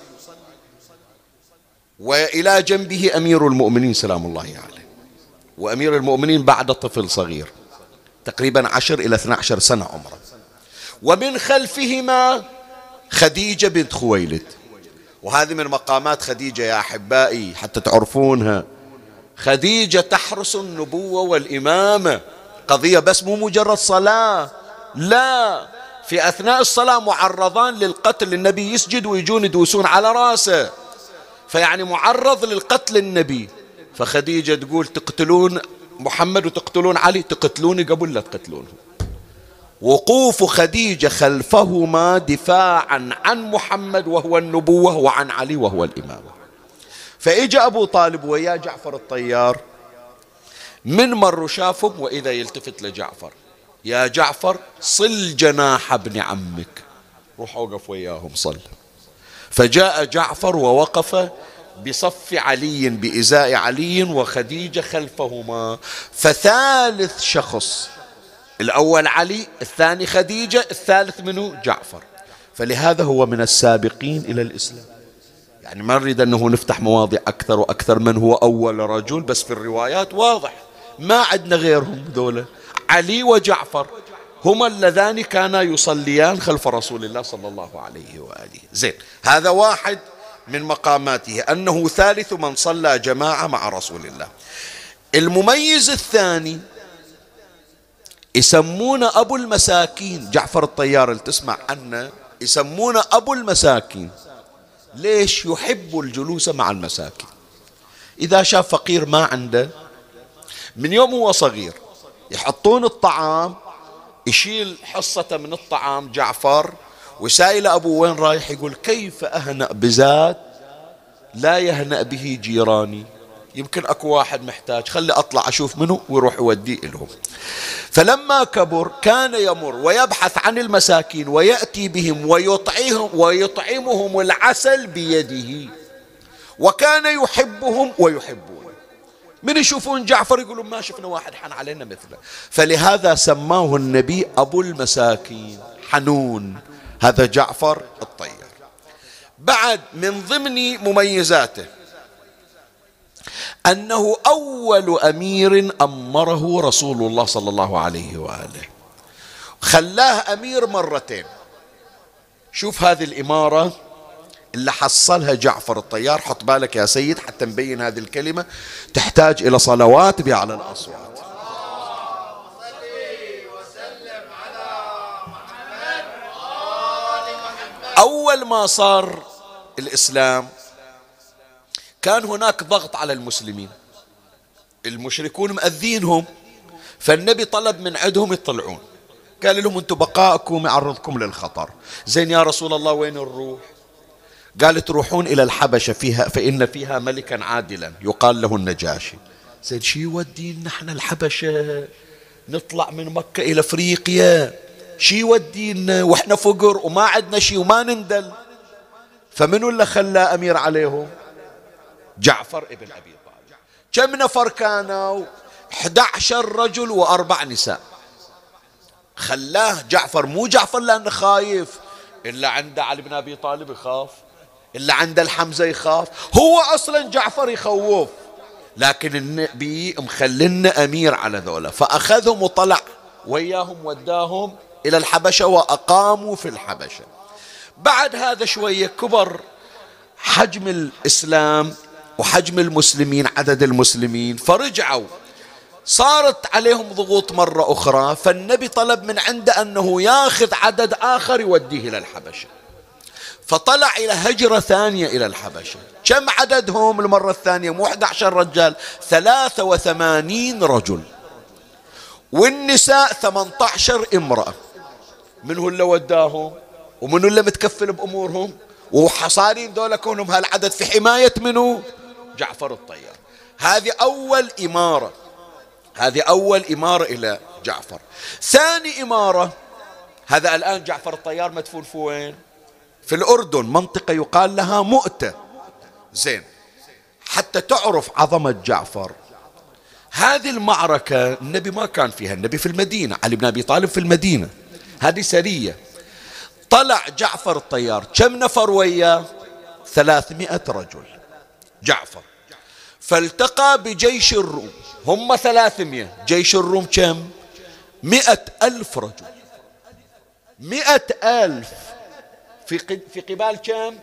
وإلى جنبه أمير المؤمنين سلام الله عليه. وأمير المؤمنين بعد طفل صغير تقريبا عشر إلى 12 سنة عمره. ومن خلفهما خديجة بنت خويلد. وهذه من مقامات خديجة يا أحبائي حتى تعرفونها. خديجة تحرس النبوة والإمامة. قضية بس مو مجرد صلاة. لا. في أثناء الصلاة معرضان للقتل النبي يسجد ويجون يدوسون على رأسه. فيعني معرض للقتل النبي. فخديجة تقول تقتلون محمد وتقتلون علي تقتلوني قبل لا تقتلونه وقوف خديجة خلفهما دفاعا عن محمد وهو النبوة وعن علي وهو الإمامة فإجا أبو طالب ويا جعفر الطيار. من مر شافهم وإذا يلتفت لجعفر. يا جعفر صل جناح ابن عمك. روح وقف وياهم صل. فجاء جعفر ووقف بصف علي بإزاء علي وخديجة خلفهما. فثالث شخص الأول علي الثاني خديجة الثالث منه جعفر. فلهذا هو من السابقين إلى الإسلام. يعني ما نريد أنه نفتح مواضيع أكثر وأكثر من هو أول رجل بس في الروايات واضح. ما عندنا غيرهم ذولا علي وجعفر هما اللذان كانا يصليان خلف رسول الله صلى الله عليه وآله. زين. هذا واحد من مقاماته. أنه ثالث من صلى جماعة مع رسول الله. المميز الثاني يسمونه أبو المساكين. جعفر الطيار اللي تسمع عنه يسمونه أبو المساكين. ليش يحب الجلوس مع المساكين؟ إذا شاف فقير ما عنده من يوم هو صغير يحطون الطعام يشيل حصة من الطعام جعفر وسائل أبو وين رايح؟ يقول كيف أهنأ بزاد لا يهنأ به جيراني؟ يمكن أكو واحد محتاج. خلي أطلع أشوف منه ويروح يوديه لهم. فلما كبر كان يمر ويبحث عن المساكين ويأتي بهم ويطعمهم ويطعمهم العسل بيده. وكان يحبهم ويحبون. من يشوفون جعفر يقولون ما شفنا واحد حن علينا مثله. فلهذا سماه النبي أبو المساكين حنون. هذا جعفر الطيار. بعد من ضمن مميزاته أنه أول أمير أمره رسول الله صلى الله عليه وآله. خلاه أمير مرتين. شوف هذه الإمارة. اللي حصلها جعفر الطيار. حط بالك يا سيد حتى نبين هذه الكلمة. تحتاج إلى صلوات بأعلى الأصوات. أول ما صار الإسلام كان هناك ضغط على المسلمين. المشركون مأذينهم. فالنبي طلب من عندهم يطلعون. قال لهم أنتم بقاءكم يعرضكم للخطر. زين يا رسول الله وين نروح قال تروحون إلى الحبشة فيها فإن فيها ملكا عادلا. يقال له النجاشي. زين شي يودينا إحنا الحبشة نطلع من مكة إلى أفريقيا؟ شي يودينا وإحنا فقر وما عندنا شي وما نندل؟ فمنو اللي خلاه أمير عليهم؟ جعفر ابن أبي طالب. كم نفر كانوا؟ 11 رجل وأربع نساء. خلاه جعفر مو جعفر لأنه خايف إلا عنده علي بن أبي طالب يخاف. إلا عنده الحمزة يخاف. هو أصلا جعفر يخوف. لكن النبي مخلنا أمير على ذولا. فأخذهم وطلع وياهم وداهم إلى الحبشة وأقاموا في الحبشة. بعد هذا شوية كبر حجم الإسلام وحجم المسلمين عدد المسلمين فرجعوا. صارت عليهم ضغوط مرة أخرى. فالنبي طلب من عنده أنه ياخذ عدد آخر يوديه إلى الحبشة. فطلع إلى هجرة ثانية إلى الحبشة. كم عددهم المرة الثانية؟ مو 11 رجال 83 رجل. والنساء 18 امرأة. من هو اللي وداهم؟ ومن اللي متكفل بأمورهم؟ وحصارين دولة كونهم هالعدد في حماية منه جعفر الطيار. هذه أول إمارة. هذه أول إمارة إلى جعفر. ثاني إمارة هذا الآن جعفر الطيار مدفون في وين؟ في الأردن منطقة يقال لها مؤتة. زين. حتى تعرف عظمة جعفر. هذه المعركة النبي ما كان فيها النبي في المدينة علي بن أبي طالب في المدينة. هذه سرية. طلع جعفر الطيار كم نفر وياه ثلاثمائة رجل. جعفر. فالتقى بجيش الروم. هم ثلاثمائة. جيش الروم كم؟ مئة ألف رجل. مئة ألف. في في قبال كم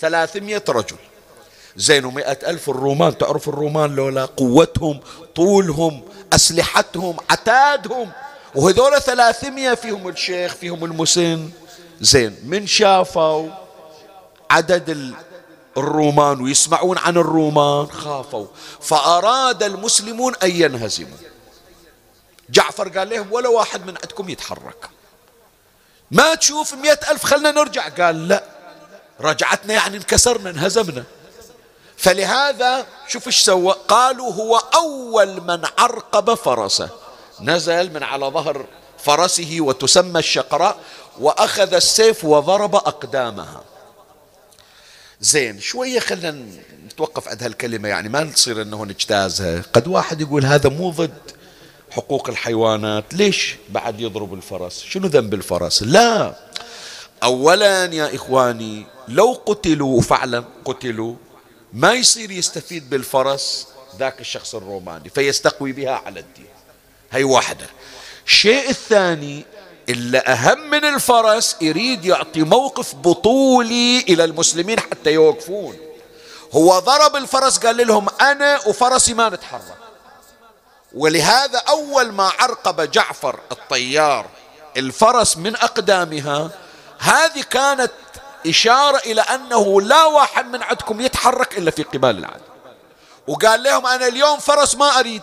ثلاثمائة رجل. زين ومئة ألف الرومان. تعرف الرومان لولا قوتهم طولهم أسلحتهم عتادهم؟ وهذول ثلاثمية فيهم الشيخ فيهم المسن. زين من شافوا عدد الرومان؟ ويسمعون عن الرومان. خافوا. فأراد المسلمون أن ينهزموا. جعفر قال لهم ولا واحد من عندكم يتحرك. ما تشوف مئة ألف خلنا نرجع. قال لا رجعتنا يعني انكسرنا انهزمنا. فلهذا شوف إيش سوى. قالوا هو أول من عرقب فرسه. نزل من على ظهر فرسه وتسمى الشقراء وأخذ السيف وضرب أقدامها. زين شوية خلينا نتوقف عند هالكلمة يعني ما نصير أنه نجتازها قد واحد يقول هذا مو ضد. حقوق الحيوانات ليش بعد يضرب الفرس؟ شنو ذنب الفرس؟ لا. أولا يا إخواني لو قتلوا فعلا قتلوا ما يصير يستفيد بالفرس ذاك الشخص الروماني فيستقوي بها على الدين. هي واحدة. الشيء الثاني إلا أهم من الفرس يريد يعطي موقف بطولي إلى المسلمين حتى يوقفون. هو ضرب الفرس قال لهم أنا وفرسي ما نتحرك. ولهذا أول ما عرقب جعفر الطيار الفرس من أقدامها هذه كانت إشارة إلى أنه لا واحد من عندكم يتحرك إلا في قبال العدو. وقال لهم أنا اليوم فرس ما أريد.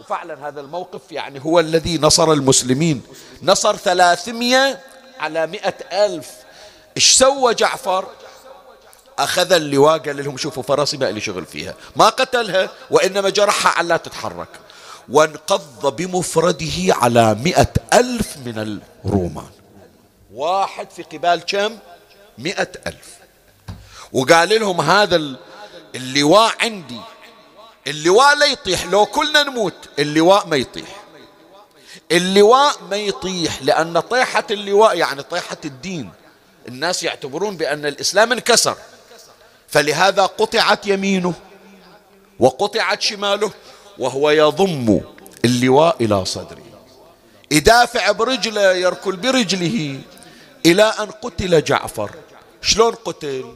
وفعلا هذا الموقف يعني هو الذي نصر المسلمين. نصر ثلاثمية على مئة ألف. إيش سوى جعفر؟ أخذ اللواء قال لهم شوفوا فرسي ما لي شغل فيها. ما قتلها وإنما جرحها على لا تتحرك. وانقض بمفرده على مئة ألف من الرومان. واحد في قبال كم؟ مئة ألف. وقال لهم هذا اللواء عندي. اللواء لا يطيح لو كلنا نموت اللواء ما يطيح. اللواء ما يطيح لأن طيحة اللواء يعني طيحة الدين. الناس يعتبرون بأن الإسلام انكسر. فلهذا قطعت يمينه وقطعت شماله. وهو يضم اللواء إلى صدره يدافع برجله يركل برجله إلى أن قتل جعفر. شلون قتل؟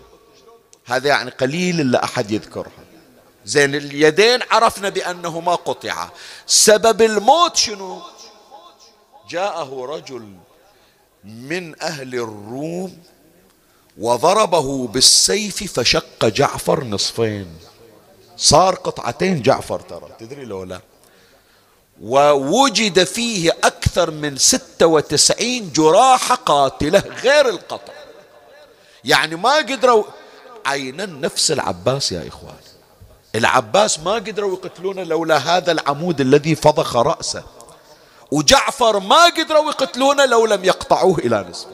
هذا يعني قليل إلا أحد يذكرها زين اليدين عرفنا بأنهما قطعا سبب الموت شنو؟ جاءه رجل من أهل الروم وضربه بالسيف فشق جعفر نصفين. صار قطعتين جعفر ترى تدري لو لا؟ ووجد فيه أكثر من ستة وتسعين جراح قاتلة غير القطع. يعني ما قدروا عينا نفس العباس يا إخوان. العباس ما قدروا يقتلونه لولا هذا العمود الذي فضخ رأسه. وجعفر ما قدروا يقتلونه لو لم يقطعوه إلى نصف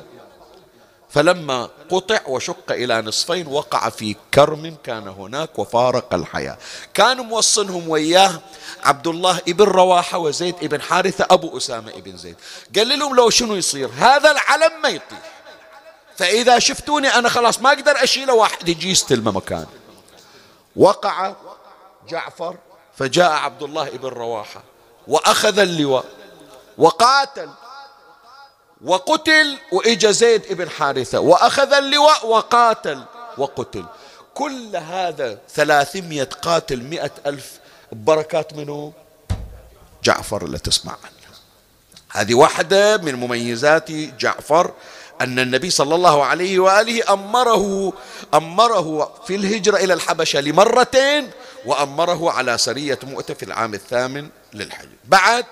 فلما قطع وشق إلى نصفين وقع في كرم كان هناك وفارق الحياة. كانوا موصنهم وياه عبد الله ابن رواحة وزيد ابن حارثة أبو أسامة ابن زيد. قال لهم لو شنو يصير؟ هذا العلم ما يطيح فإذا شفتوني أنا خلاص ما أقدر أشيله واحد يجي يستلمه مكان. وقع جعفر فجاء عبد الله ابن رواحة وأخذ اللواء وقاتل. وقتل وإجا زيد ابن حارثة وأخذ اللواء وقاتل وقتل. كل هذا ثلاثمية قاتل مئة ألف بركات منه؟ جعفر اللي تسمع عنه. هذه واحدة من مميزات جعفر أن النبي صلى الله عليه وآله أمره أمره في الهجرة إلى الحبشة لمرتين وأمره على سرية مؤتة في العام الثامن للحج. بعد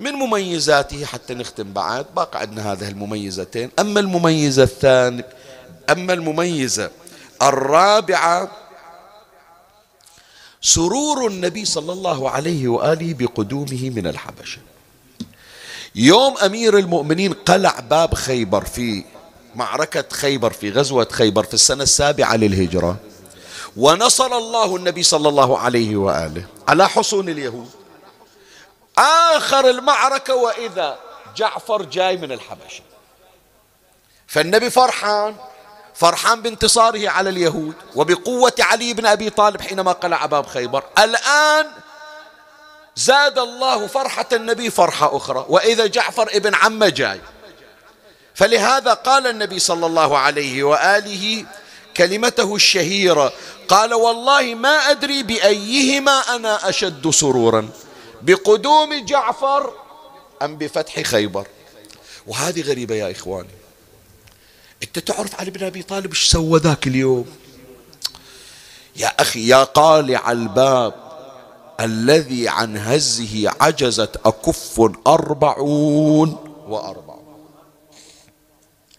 من مميزاته حتى نختم بعد. باقي عندنا هذه المميزتين. أما المميزة الثانية أما المميزة الرابعة سرور النبي صلى الله عليه وآله بقدومه من الحبشة. يوم أمير المؤمنين قلع باب خيبر في معركة خيبر في غزوة خيبر في السنة السابعة للهجرة ونصر الله النبي صلى الله عليه وآله على حصون اليهود. آخر المعركة وإذا جعفر جاي من الحبشة. فالنبي فرحان فرحان بانتصاره على اليهود وبقوة علي بن أبي طالب حينما قلع باب خيبر. الآن زاد الله فرحة النبي فرحة أخرى وإذا جعفر ابن عمه جاي. فلهذا قال النبي صلى الله عليه وآله كلمته الشهيرة قال والله ما أدري بأيهما أنا أشد سرورا. بقدوم جعفر أم بفتح خيبر. وهذه غريبة يا إخواني. أنت تعرف علي بن أبي طالب إيش سوى ذاك اليوم؟ يا أخي يا قالع الباب الذي عن هزه عجزت أكف أربعون وأربعون.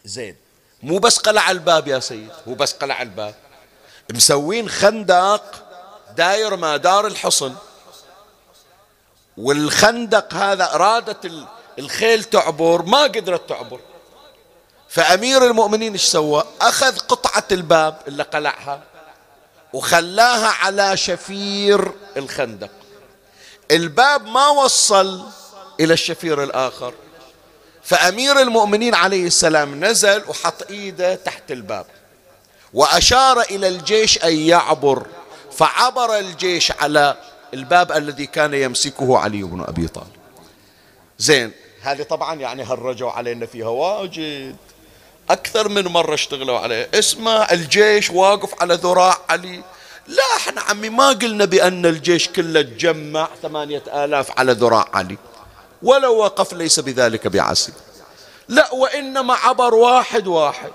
زين مو بس قلع الباب يا سيد مو بس قلع الباب. مسوين خندق داير ما دار الحصن. والخندق هذا أرادت الخيل تعبر ما قدرت تعبر. فأمير المؤمنين إيش سوى؟ أخذ قطعة الباب اللي قلعها وخلاها على شفير الخندق. الباب ما وصل إلى الشفير الآخر. فأمير المؤمنين عليه السلام نزل وحط إيده تحت الباب. وأشار إلى الجيش أن يعبر. فعبر الجيش على الباب الذي كان يمسكه علي بن أبي طالب. زين هذه طبعا يعني هرجوا علينا فيها واجد. أكثر من مرة اشتغلوا عليه اسمع الجيش واقف على ذراع علي. لا إحنا عمي ما قلنا بأن الجيش كله تجمع ثمانية آلاف على ذراع علي. ولو وقف ليس بذلك بعسير لا وإنما عبر واحد واحد.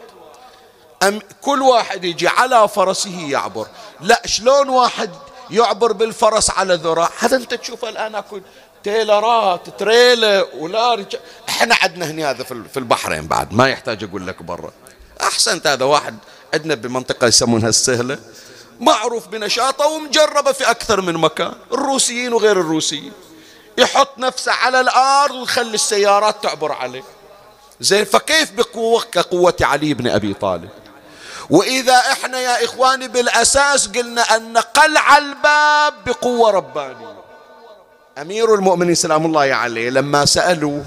أم كل واحد يجي على فرسه يعبر. لا شلون واحد يعبر بالفرس على ذراع هذا أنت تشوف الآن أكو تيلرات تريلا ولا إحنا عندنا هنا هذا في البحرين بعد ما يحتاج أقول لك برا. أحسنت هذا واحد عندنا بمنطقة يسمونها السهلة. معروف بنشاطه ومجربة في أكثر من مكان. الروسيين وغير الروسيين. يحط نفسه على الأرض ويخلي السيارات تعبر عليه. زين فكيف بقوة كقوة علي بن أبي طالب؟ وإذا إحنا يا إخواني بالأساس قلنا أن قلع الباب بقوة ربانية. أمير المؤمنين سلام الله عليه لما سألوه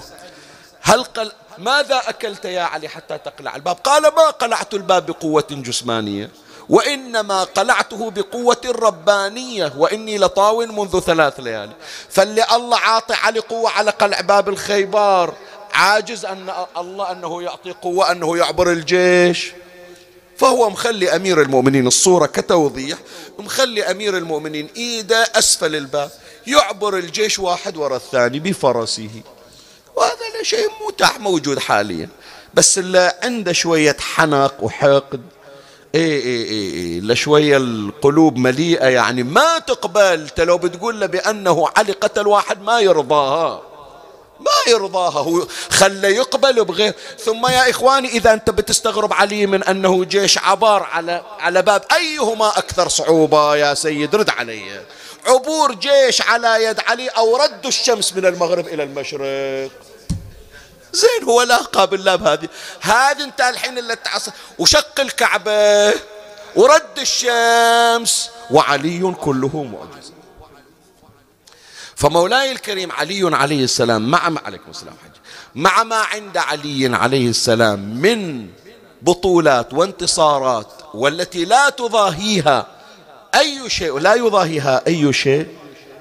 هل قل ماذا أكلت يا علي حتى تقلع الباب؟ قال ما قلعت الباب بقوة جسمانية وإنما قلعته بقوة ربانية وإني لطاو منذ ثلاث ليالي. فاللي الله عاطي علي قوة على قلع باب الخيبار عاجز أن الله أنه يعطي قوة أنه يعبر الجيش. فهو مخلي أمير المؤمنين الصورة كتوضيح مخلي أمير المؤمنين إيده أسفل الباب يعبر الجيش واحد وراء الثاني بفرسه. وهذا شيء متاح موجود حاليا بس اللي عنده شوية حنق وحقد. إيه إيه إيه, إيه لشوية القلوب مليئة يعني ما تقبل. لو بتقول له بأنه علي قتل واحد ما يرضاها. ما يرضاها. هو خلى يقبل بغير ثم يا إخواني إذا أنت بتستغرب علي من أنه جيش عبار على على باب أيهما أكثر صعوبة يا سيد؟ رد علي. عبور جيش على يد علي أو رد الشمس من المغرب إلى المشرق. زين هو لا قابل لا بهذه. هذه أنت الحين اللي تعصى وشق الكعبة ورد الشمس. وعلي كله معجزة. فمولاي الكريم علي عليه السلام مع ما عليكم السلام حج مع ما عند علي عليه السلام من بطولات وانتصارات والتي لا تضاهيها أي شيء لا يضاهيها أي شيء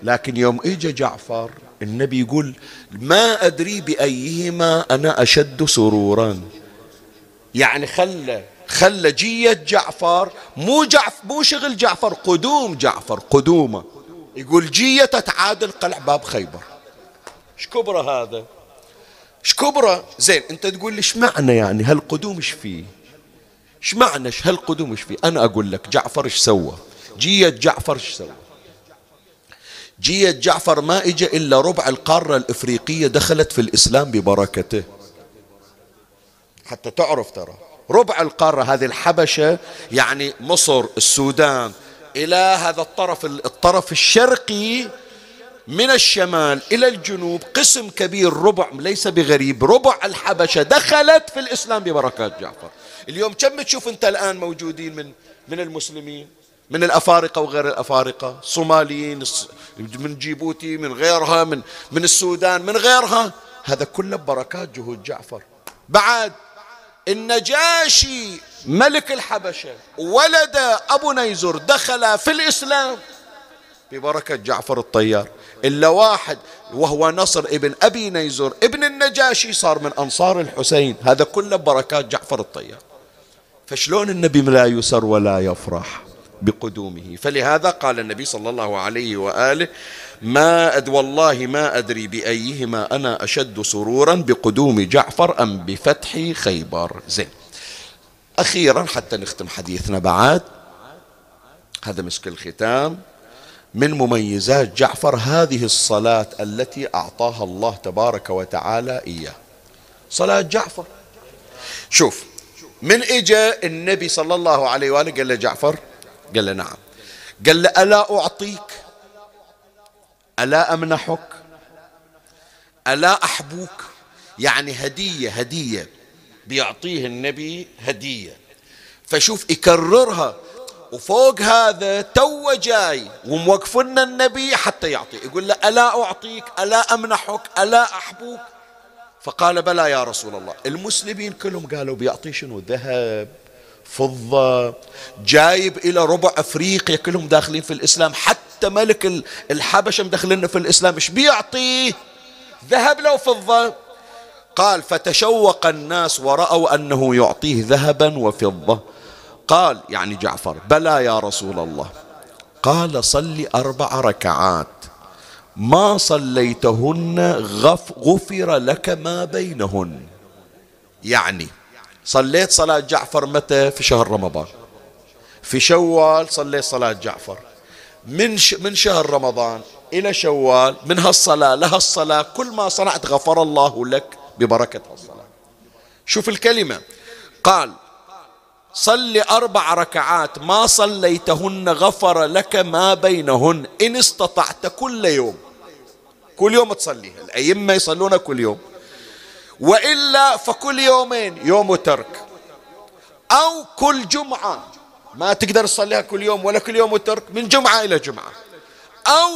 لكن يوم إجا جعفر النبي يقول ما أدري بأيهما أنا أشد سرورا. يعني خلى خلى جية جعفر مو جعفر مو شغل جعفر قدوم جعفر قدومة. يقول جية تتعادل قلع باب خيبر. إيش كبرى هذا؟ إيش كبرى زين أنت تقول لي إيش معنى يعني هالقدوم إيش فيه؟ إيش معنى هالقدوم إيش فيه؟ أنا أقول لك جعفر إيش سوى؟ جية جعفر إيش سوى؟ جية جعفر ما اجى إلا ربع القارة الإفريقية دخلت في الإسلام ببركته. حتى تعرف ترى ربع القارة هذه الحبشة يعني مصر السودان إلى هذا الطرف الطرف الشرقي من الشمال إلى الجنوب قسم كبير ربع ليس بغريب ربع الحبشة دخلت في الإسلام ببركات جعفر. اليوم كم تشوف أنت الآن موجودين من من المسلمين؟ من الأفارقة وغير الأفارقة؟ صوماليين من جيبوتي من غيرها من من السودان من غيرها؟ هذا كله بركات جهود جعفر. بعد النجاشي ملك الحبشة ولد أبو نيزر دخل في الإسلام. ببركة جعفر الطيار إلا واحد وهو نصر ابن أبي نيزر. ابن النجاشي صار من أنصار الحسين. هذا كله بركات جعفر الطيار. فشلون النبي لا يسر ولا يفرح؟ بقدومه. فلهذا قال النبي صلى الله عليه وآله ما أد والله ما أدري بأيهما أنا أشد سرورا بقدوم جعفر أم بفتح خيبر. زين. أخيرا حتى نختم حديثنا بعد. هذا مسك الختام. من مميزات جعفر هذه الصلاة التي أعطاها الله تبارك وتعالى إياه. صلاة جعفر. شوف من إجا النبي صلى الله عليه وآله قال له جعفر قال له نعم. قال له ألا أعطيك؟ ألا أمنحك؟ ألا أحبوك؟ يعني هدية هدية. بيعطيه النبي هدية. فشوف يكررها. وفوق هذا تو جاي. وموقفنا النبي حتى يعطي. يقول له ألا أعطيك؟ ألا أمنحك؟ ألا أحبوك؟ فقال بلى يا رسول الله. المسلمين كلهم قالوا بيعطي شنو؟ ذهب. فضة جايب إلى ربع أفريقيا كلهم داخلين في الإسلام. حتى ملك الحبشة مدخلين في الإسلام إيش بيعطيه؟ ذهب لو فضة. قال فتشوق الناس ورأوا أنه يعطيه ذهبا وفضة. قال يعني جعفر بلى يا رسول الله. قال صل أربع ركعات. ما صليتهن غف غفر لك ما بينهن. يعني صليت صلاة جعفر متى؟ في شهر رمضان. في شوال صليت صلاة جعفر. من ش... من شهر رمضان إلى شوال من هالصلاة لهالصلاة كل ما صنعت غفر الله لك ببركة هالصلاة. شوف الكلمة. قال صل أربع ركعات ما صليتهن غفر لك ما بينهن إن استطعت كل يوم. كل يوم تصليها. الأئمة يصلون كل يوم. وإلا فكل يومين يوم ترك. أو كل جمعة ما تقدر تصليها كل يوم ولا كل يوم ترك من جمعة إلى جمعة. أو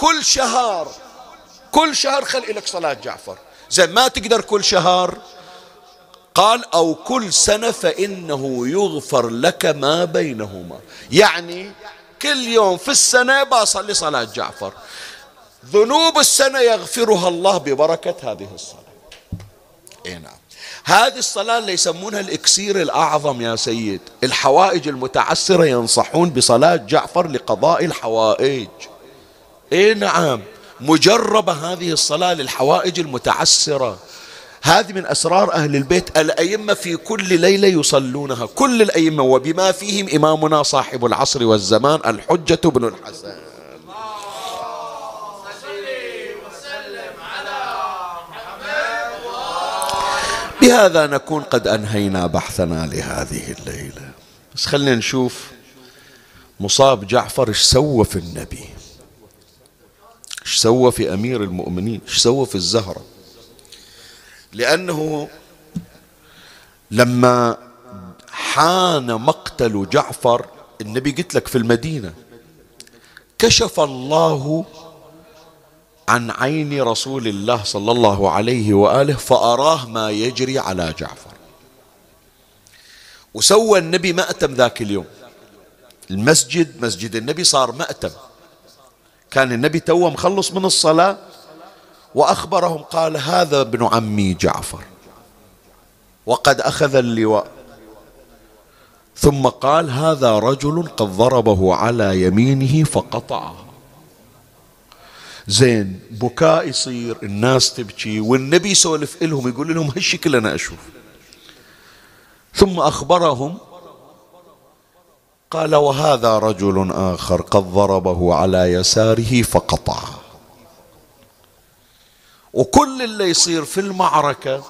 كل شهر كل شهر خل لك صلاة جعفر. زين ما تقدر كل شهر؟ قال أو كل سنة فإنه يغفر لك ما بينهما. يعني كل يوم في السنة بصلي صلاة جعفر. ذنوب السنة يغفرها الله ببركة هذه الصلاة. اي نعم هذه الصلاة اللي يسمونها الإكسير الأعظم يا سيد. الحوائج المتعسرة ينصحون بصلاة جعفر لقضاء الحوائج. اي نعم مجربة هذه الصلاة للحوائج المتعسرة. هذه من أسرار أهل البيت الأئمة في كل ليلة يصلونها. كل الأئمة وبما فيهم إمامنا صاحب العصر والزمان الحجة بن الحسن. بهذا نكون قد أنهينا بحثنا لهذه الليلة. بس خلينا نشوف مصاب جعفر إيش سوى في النبي؟ إيش سوى في أمير المؤمنين؟ إيش سوى في الزهرة؟ لأنه لما حان مقتل جعفر النبي قلت لك في المدينة كشف الله عن عين رسول الله صلى الله عليه وآله فأراه ما يجري على جعفر. وسوى النبي مأتم ذاك اليوم. المسجد مسجد النبي صار مأتم. كان النبي تو مخلص من الصلاة وأخبرهم قال هذا ابن عمي جعفر. وقد أخذ اللواء. ثم قال هذا رجل قد ضربه على يمينه فقطعه. زين بكاء يصير الناس تبكي والنبي يسولف لهم يقول لهم هالشكل أنا أشوف. ثم أخبرهم قال وهذا رجل آخر قد ضربه على يساره فقطعه وكل اللي يصير في المعركة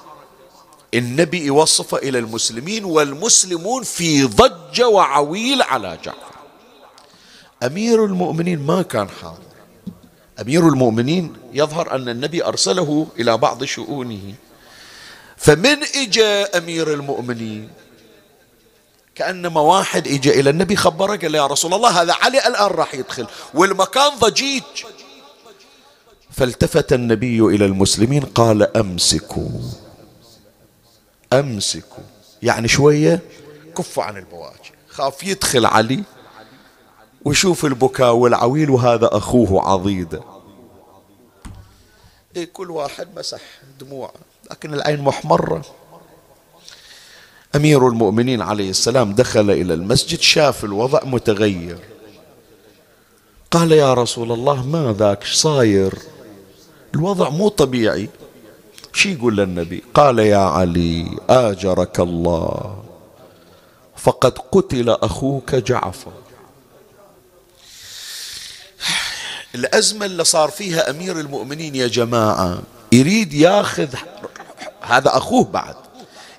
النبي يوصفه إلى المسلمين والمسلمون في ضجة وعويل على جعفر. أمير المؤمنين ما كان حاضر. أمير المؤمنين يظهر أن النبي أرسله إلى بعض شؤونه. فمن إجا أمير المؤمنين؟ كأنما واحد إجا إلى النبي خبره قال يا رسول الله هذا علي الآن راح يدخل. والمكان ضجيج. فالتفت النبي إلى المسلمين قال أمسكوا. أمسكوا. يعني شوية كفوا عن البواجي خاف يدخل علي. ويشوف البكاء والعويل وهذا أخوه عضيدة إيه كل واحد مسح دموعه لكن العين محمرة. أمير المؤمنين عليه السلام دخل إلى المسجد شاف الوضع متغير. قال يا رسول الله ما ذاك؟ صاير؟ الوضع مو طبيعي. شي يقول للنبي؟ قال يا علي آجرك الله فقد قتل أخوك جعفر. الأزمة اللي صار فيها أمير المؤمنين يا جماعة يريد ياخذ هذا أخوه بعد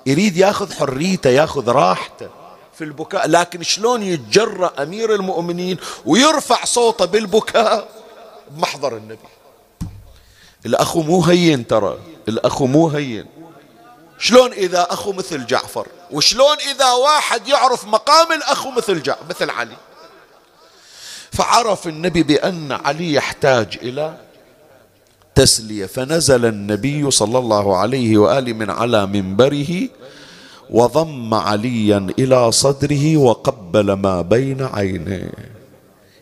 يريد ياخذ حريته ياخذ راحته في البكاء لكن شلون يتجرأ أمير المؤمنين ويرفع صوته بالبكاء؟ بمحضر النبي. الأخو مو هين ترى الأخو مو هين. شلون إذا أخو مثل جعفر؟ وشلون إذا واحد يعرف مقام الأخو مثل جعفر مثل علي؟ فعرف النبي بأن علي يحتاج إلى تسلية. فنزل النبي صلى الله عليه وآله من على منبره وضم عليا إلى صدره وقبل ما بين عينيه.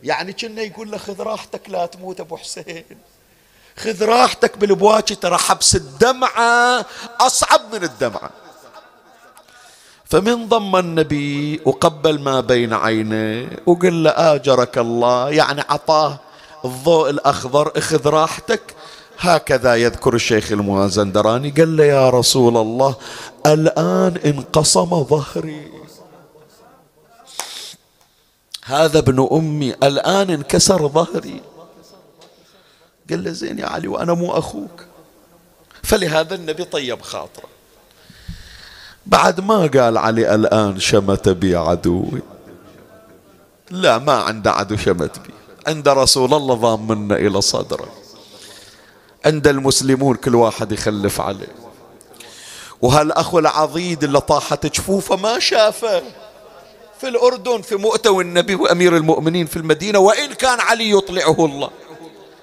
يعني كنا يقول له خذ راحتك لا تموت أبو حسين. خذ راحتك بالبواكي ترى حبس الدمعة أصعب من الدمعة. فمن ضم النبي وقبل ما بين عينيه وقل له آجرك الله. يعني عطاه الضوء الأخضر اخذ راحتك. هكذا يذكر الشيخ المازندراني قال له يا رسول الله الآن انقسم ظهري. هذا ابن أمي الآن انكسر ظهري. قال له زين يا علي وأنا مو أخوك. فلهذا النبي طيب خاطره. بعد ما قال علي الآن شمت بي عدوي. لا ما عنده عدو شمت بي. عند رسول الله ضامنا إلى صدره. عند المسلمون كل واحد يخلف عليه. وهالأخ العضيد اللي طاحت جفوفه ما شافه؟ في الأردن في مؤتة والنبي وأمير المؤمنين في المدينة وإن كان علي يطلعه الله.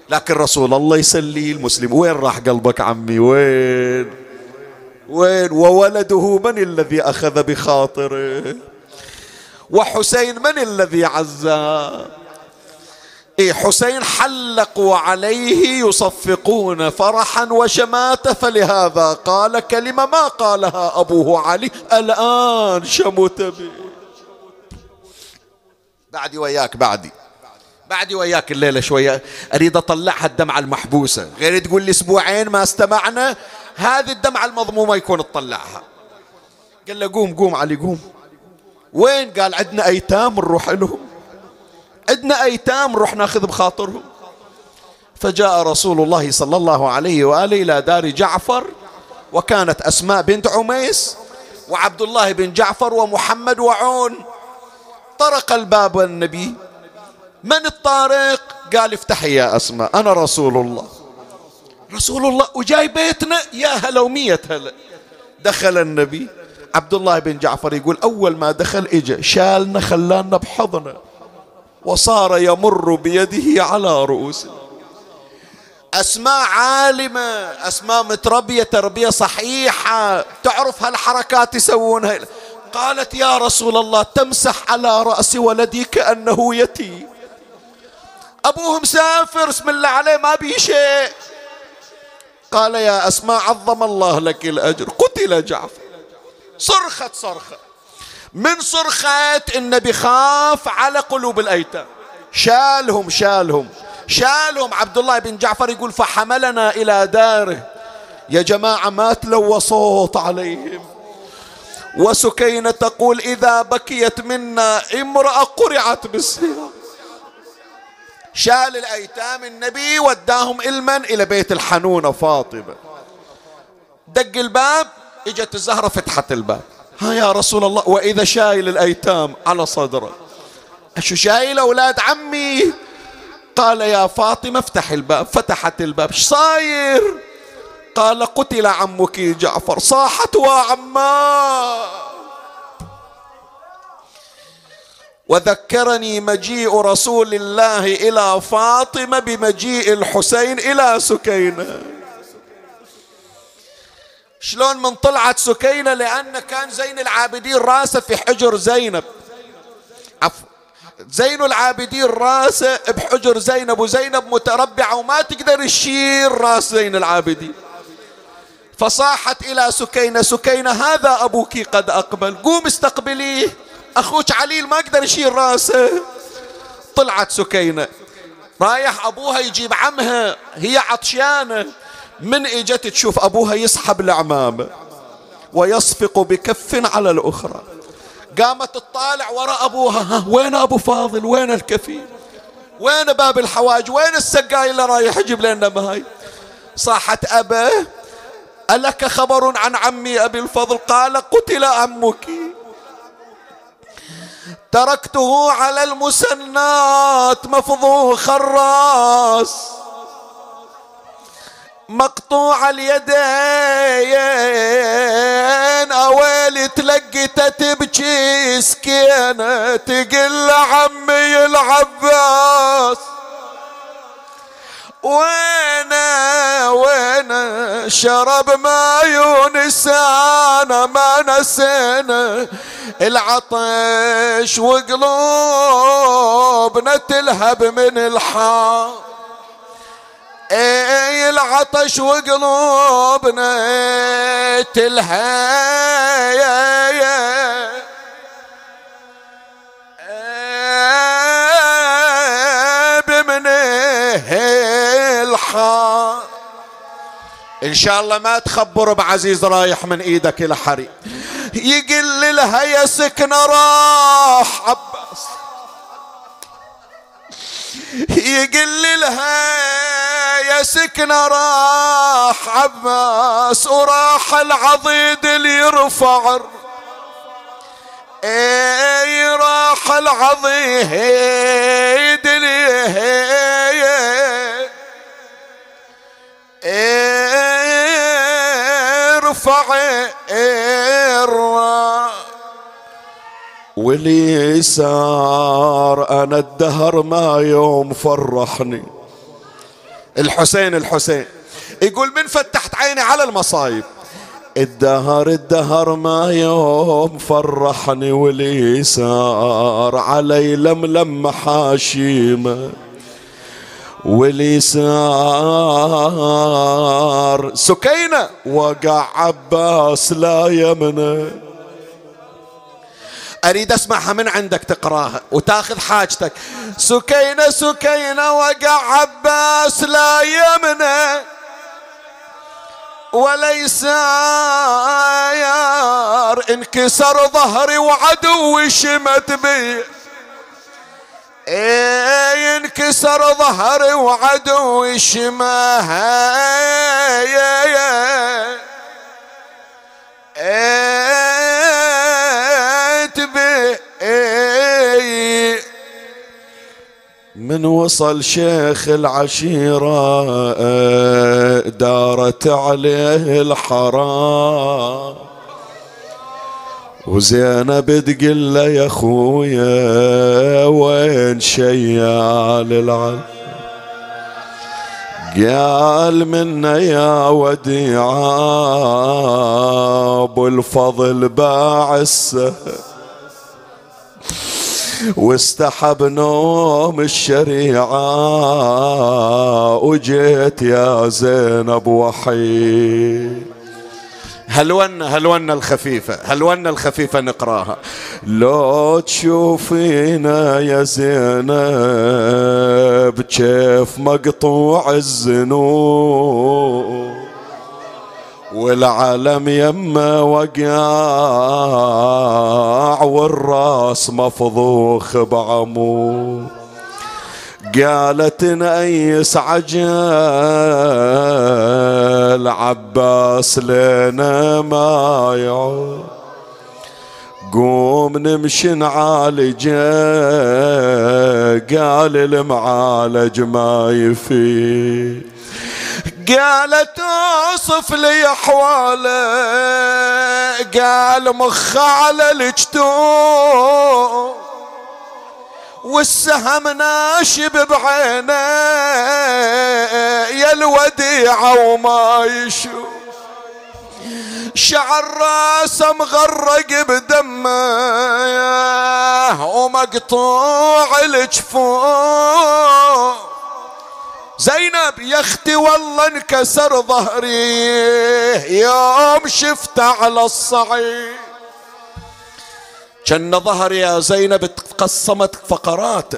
لكن رسول الله يسلي المسلم. وين راح قلبك عمي؟ وين؟ وين وولده من الذي أخذ بخاطره؟ وحسين من الذي عزاه إيه حسين حلقوا عليه يصفقون فرحا وشماتة فلهذا قال كلمة ما قالها أبوه علي؟ الآن شمت بي. بعدي وياك بعدي. بعدي وياك الليلة شوية. أريد أطلعها الدمعة المحبوسة. غير تقول لي أسبوعين ما استمعنا؟ هذه الدمعة المضمومة يكون تطلعها. قال له قوم قوم علي قوم. وين؟ قال عندنا أيتام نروح لهم. عندنا أيتام نروح ناخذ بخاطرهم. فجاء رسول الله صلى الله عليه وآله إلى دار جعفر وكانت أسماء بنت عميس وعبد الله بن جعفر ومحمد وعون. طرق الباب النبي من الطارق؟ قال افتحي يا أسماء أنا رسول الله. رسول الله وجاي بيتنا يا هلا ومية هلا. دخل النبي عبد الله بن جعفر يقول أول ما دخل إجا شالنا خلانا بحضنه وصار يمر بيده على رؤوسنا أسماء عالمة أسماء متربية تربية صحيحة. تعرف هالحركات يسوونها؟ قالت يا رسول الله تمسح على رأس ولدي كأنه يتيم. أبوه مسافر اسم الله عليه ما بي شيء. قال يا أسماء عظم الله لك الأجر. قتل جعفر. صرخت صرخة. من صرخة النبي خاف على قلوب الأيتام. شالهم شالهم. شالهم. عبد الله بن جعفر يقول فحملنا إلى داره. يا جماعة ما تلوى صوت عليهم. وسكينة تقول إذا بكيت منا امرأة قرعت بالسيرة شال الأيتام النبي وداهم إلمن إلى بيت الحنونة فاطمة. دق الباب إجت الزهرة فتحت الباب. ها يا رسول الله وإذا شايل الأيتام على صدره. شو شايل أولاد عمي؟ قال يا فاطمة افتح الباب. فتحت الباب. صاير؟ قال قتل عمك جعفر. صاحت وعماه وذكرني مجيء رسول الله إلى فاطمة بمجيء الحسين إلى سكينة. شلون من طلعت سكينة؟ لأن كان زين العابدين راسه في حجر زينب. عفوا زين العابدين راسه بحجر زينب وزينب متربعة وما تقدر تشيل راس زين العابدين. فصاحت إلى سكينة سكينة هذا أبوك قد أقبل قوم استقبليه. أخوك عليل ما قدر يشيل رأسه. طلعت سكينة. رايح أبوها يجيب عمها. هي عطشانة. من إجت تشوف أبوها يسحب العمامة. ويصفق بكف على الأخرى. قامت تطالع وراء أبوها. ها وين أبو فاضل؟ وين الكفيل؟ وين باب الحواج؟ وين السقاي اللي رايح يجيب لنا ماي صاحت أبا ألك خبر عن عمي أبي الفضل؟ قال قتل عمك تركته على المسنات مفضوخ الراس مقطوع اليدين أويلي تلقيت تبكي سكينة تقل عمي العباس. وين وين شرب ما يونسانا ما نسينا العطش وقلوبنا تلهب من الحار. اي العطش وقلوبنا تلهب الحار. إن شاء الله ما تخبر بعزيز رايح من إيدك إلى حريق. يقل لها يا سكنة راح عباس. يقل لها يا سكنة راح عباس وراح العضيد اللي يرفع إي راح العضيد اللي الراء واللي صار أنا الدهر ما يوم فرحني. الحسين الحسين. يقول من فتحت عيني على المصايب. الدهر الدهر ما يوم فرحني. واللي صار علي لملم محاشيمه واللي صار سكينة وقع عباس لا يمنه أريد أسمعها من عندك تقراها وتاخذ حاجتك. سكينة سكينة وقع عباس لا يمنه وليس انكسر ظهري وعدوي شمت بي. إيه ينكسر ظهري وعدوي شماها تبي؟ من وصل شيخ العشيرة دارت عليه الحرام. وزينب تقول له يا خويا وين شيال العلم قال منا يا وديعة ابو الفضل باع واستحب نوم الشريعة وجيت يا زينب وحيد. هلونا هلونا الخفيفة هلونا الخفيفة نقراها؟ لو تشوفينا يا زينب كيف مقطوع الزنوب والعالم يما وقاع والراس مفضوخ بعمود. قالت نأيس عجل عباس لنا ما يعود. قوم نمشي نعالجه قال المعالج ما يفيد. قالت اوصف لي احواله قال مخ على الجتوم والسهم ناشب بعينه يا الوديعة وما يشوف. شعر راسه مغرق بدمه ومقطوع الجفون. زينب يا أختي والله انكسر ظهري يوم شفت على الصعيد. كان ظهري يا زينب تقسمت فقرات.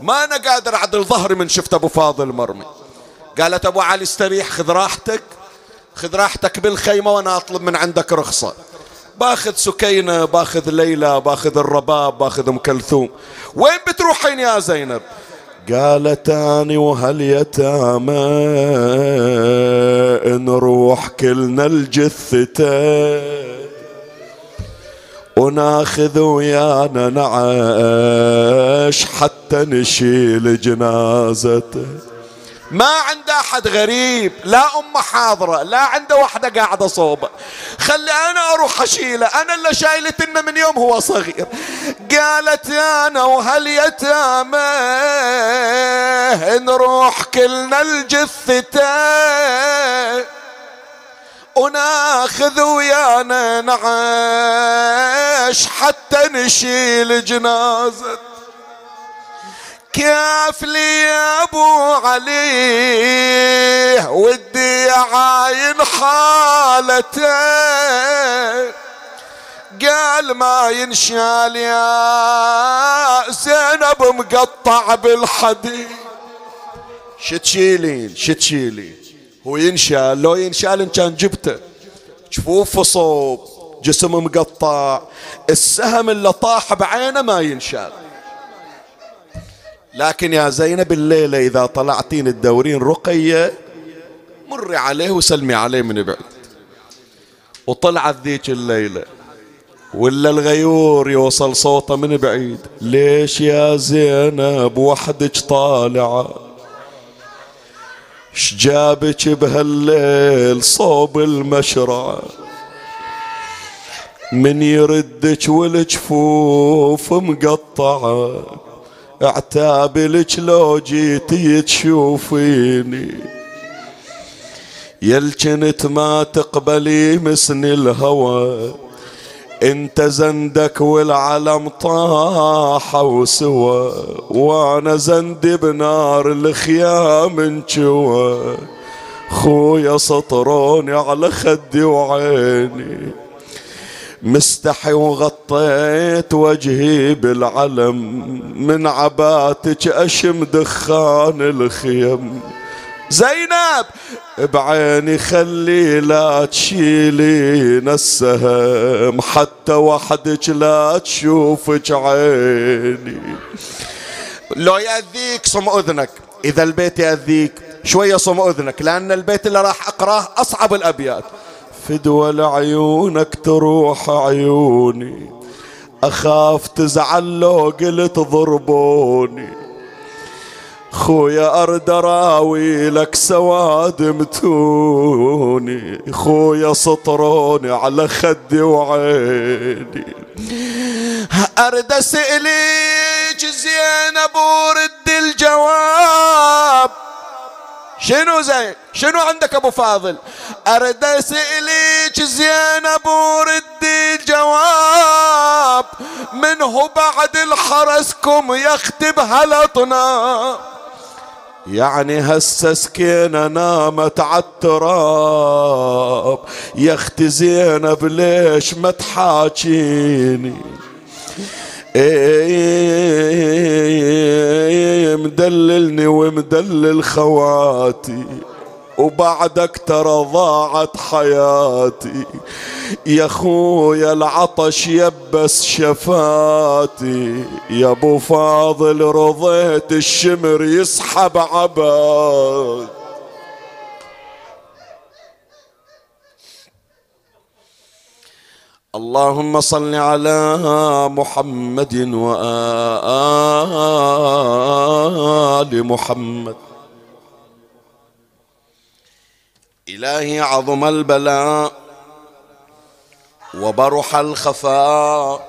ما أنا قادر أعدل ظهري من شفت أبو فاضل مرمي. قالت أبو علي استريح خذ راحتك. خذ راحتك بالخيمة وأنا أطلب من عندك رخصة. باخذ سكينة باخذ ليلى باخذ الرباب باخذ أم كلثوم. وين بتروحين يا زينب؟ قالت أني وهاليتامى نروح كلنا الجثتين وناخذ ويانا نعيش حتى نشيل جنازته. ما عنده أحد غريب لا أمة حاضرة لا عنده واحدة قاعدة صوبة. خلي أنا أروح أشيله أنا اللي شايلتنا من يوم هو صغير. قالت أنا وهاليتامى نروح كلنا الجثتين؟ وناخذ ويانا نعيش حتى نشيل جنازة. كيف لي يا أبو علي؟ ودي عاين حالته. قال ما ينشال يا زينب مقطع بالحديد. شتشيلين شتشيلين. هو ينشال لو ينشال إن كان جبته. جفوف صوب جسم مقطع. السهم اللي طاح بعينه ما ينشال. لكن يا زينب الليلة إذا طلعتين الدورين رقية مري عليه وسلمي عليه من بعد. وطلعت ذيك الليلة. ولا الغيور يوصل صوته من بعيد. ليش يا زينب وحدك طالعة؟ شجابك بهالليل صوب المشرع. من يردك والجفوف مقطعه اعتاب لك لو جيتي تشوفيني. يل كنت ما تقبلي مسن الهوى. انت زندك والعلم طاحوا سوا وأنا زندي بنار الخيام انجوى خويا سطروني على خدي وعيني مستحي وغطيت وجهي بالعلم من عباتك أشم دخان الخيم. زينب! بعيني خلي لا تشيلين السهم حتى وحدك لا تشوفك عيني. لو يأذيك صم أذنك. إذا البيت يأذيك شوية صم أذنك لأن البيت اللي راح أقراه أصعب الأبيات. فدوى لعيونك تروح عيوني. أخاف تزعل لو قلت ضربوني. خويا أرد راوي لك سواد متوني خويا سطروني على خدي وعيني. أرد أسألك زينب ورد الجواب. شنو زين؟ شنو عندك أبو فاضل؟ أرد اسالك زينب وردي الجواب. منه بعد الحرسكم يختب هلطنا يعني هسه سكينة نامت عالتراب يا أختي زينب ليش ما تحاكيني إيه مدللني ومدلل خواتي وبعدك ترى ضاعت حياتي. يا خويا العطش يبس شفاتي. يا أبو فاضل رضيت الشمر يسحب عباد. اللهم صل على محمد وآل محمد. إلهي عظم البلاء وبرح الخفاء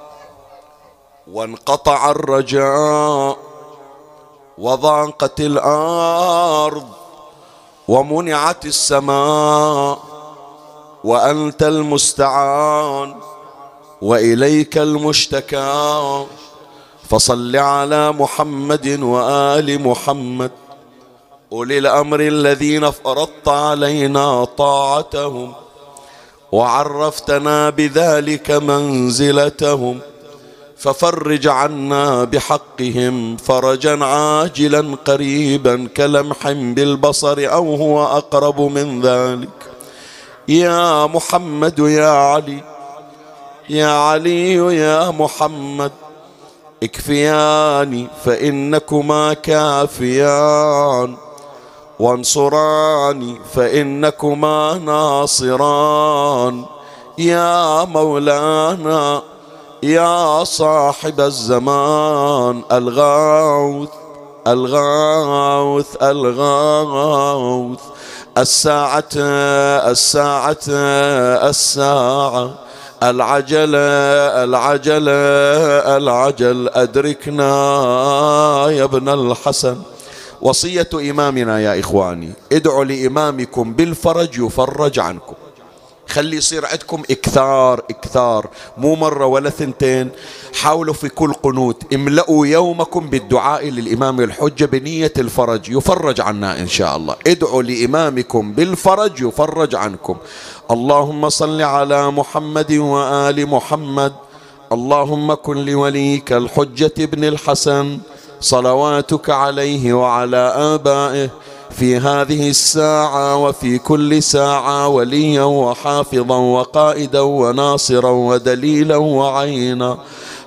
وانقطع الرجاء وضاقت الأرض ومنعت السماء وأنت المستعان وإليك المشتكى فصل على محمد وآل محمد اولي الأمر الذين فرضت علينا طاعتهم وعرفتنا بذلك منزلتهم ففرج عنا بحقهم فرجا عاجلا قريبا كلمح بالبصر أو هو أقرب من ذلك. يا محمد يا علي يا علي يا محمد اكفياني فإنكما كافيان. وانصراني فإنكما ناصران. يا مولانا يا صاحب الزمان الغوث الغوث الغوث. الساعة الساعة الساعة. العجلة العجلة العجل. أدركنا يا ابن الحسن. وصية إمامنا يا إخواني ادعوا لإمامكم بالفرج يفرج عنكم. خلي يصير عندكم إكثار إكثار مو مرة ولا ثنتين. حاولوا في كل قنوت املأوا يومكم بالدعاء للإمام الحجة بنية الفرج يفرج عنا إن شاء الله. ادعوا لإمامكم بالفرج يفرج عنكم. اللهم صل على محمد وآل محمد. اللهم كن لوليك الحجة ابن الحسن. صلواتك عليه وعلى آبائه في هذه الساعة وفي كل ساعة وليا وحافظا وقائدا وناصرا ودليلا وعينا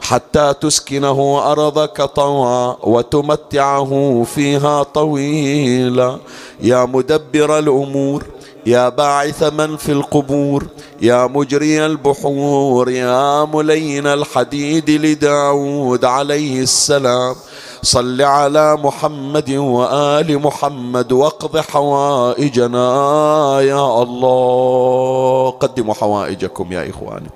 حتى تسكنه أرضك طوعا وتمتعه فيها طويلا. يا مدبر الأمور يا باعث من في القبور يا مجري البحور يا ملين الحديد لداود عليه السلام. صل على محمد وآل محمد واقض حوائجنا يا الله. قدموا حوائجكم يا إخواني.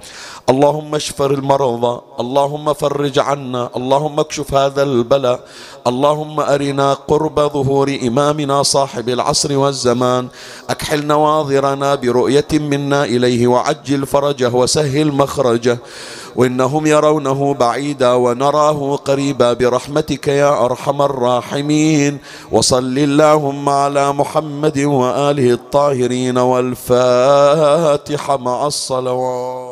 اللهم اشفر المرضى اللهم فرج عنا اللهم اكشف هذا البلاء اللهم أرنا قرب ظهور إمامنا صاحب العصر والزمان أكحل نواظرنا برؤية منا إليه وعجل فرجه وسهل مخرجه وإنهم يرونه بعيدا ونراه قريبا برحمتك يا أرحم الراحمين. وصل اللهم على محمد وآله الطاهرين والفاتحة مع الصلوات.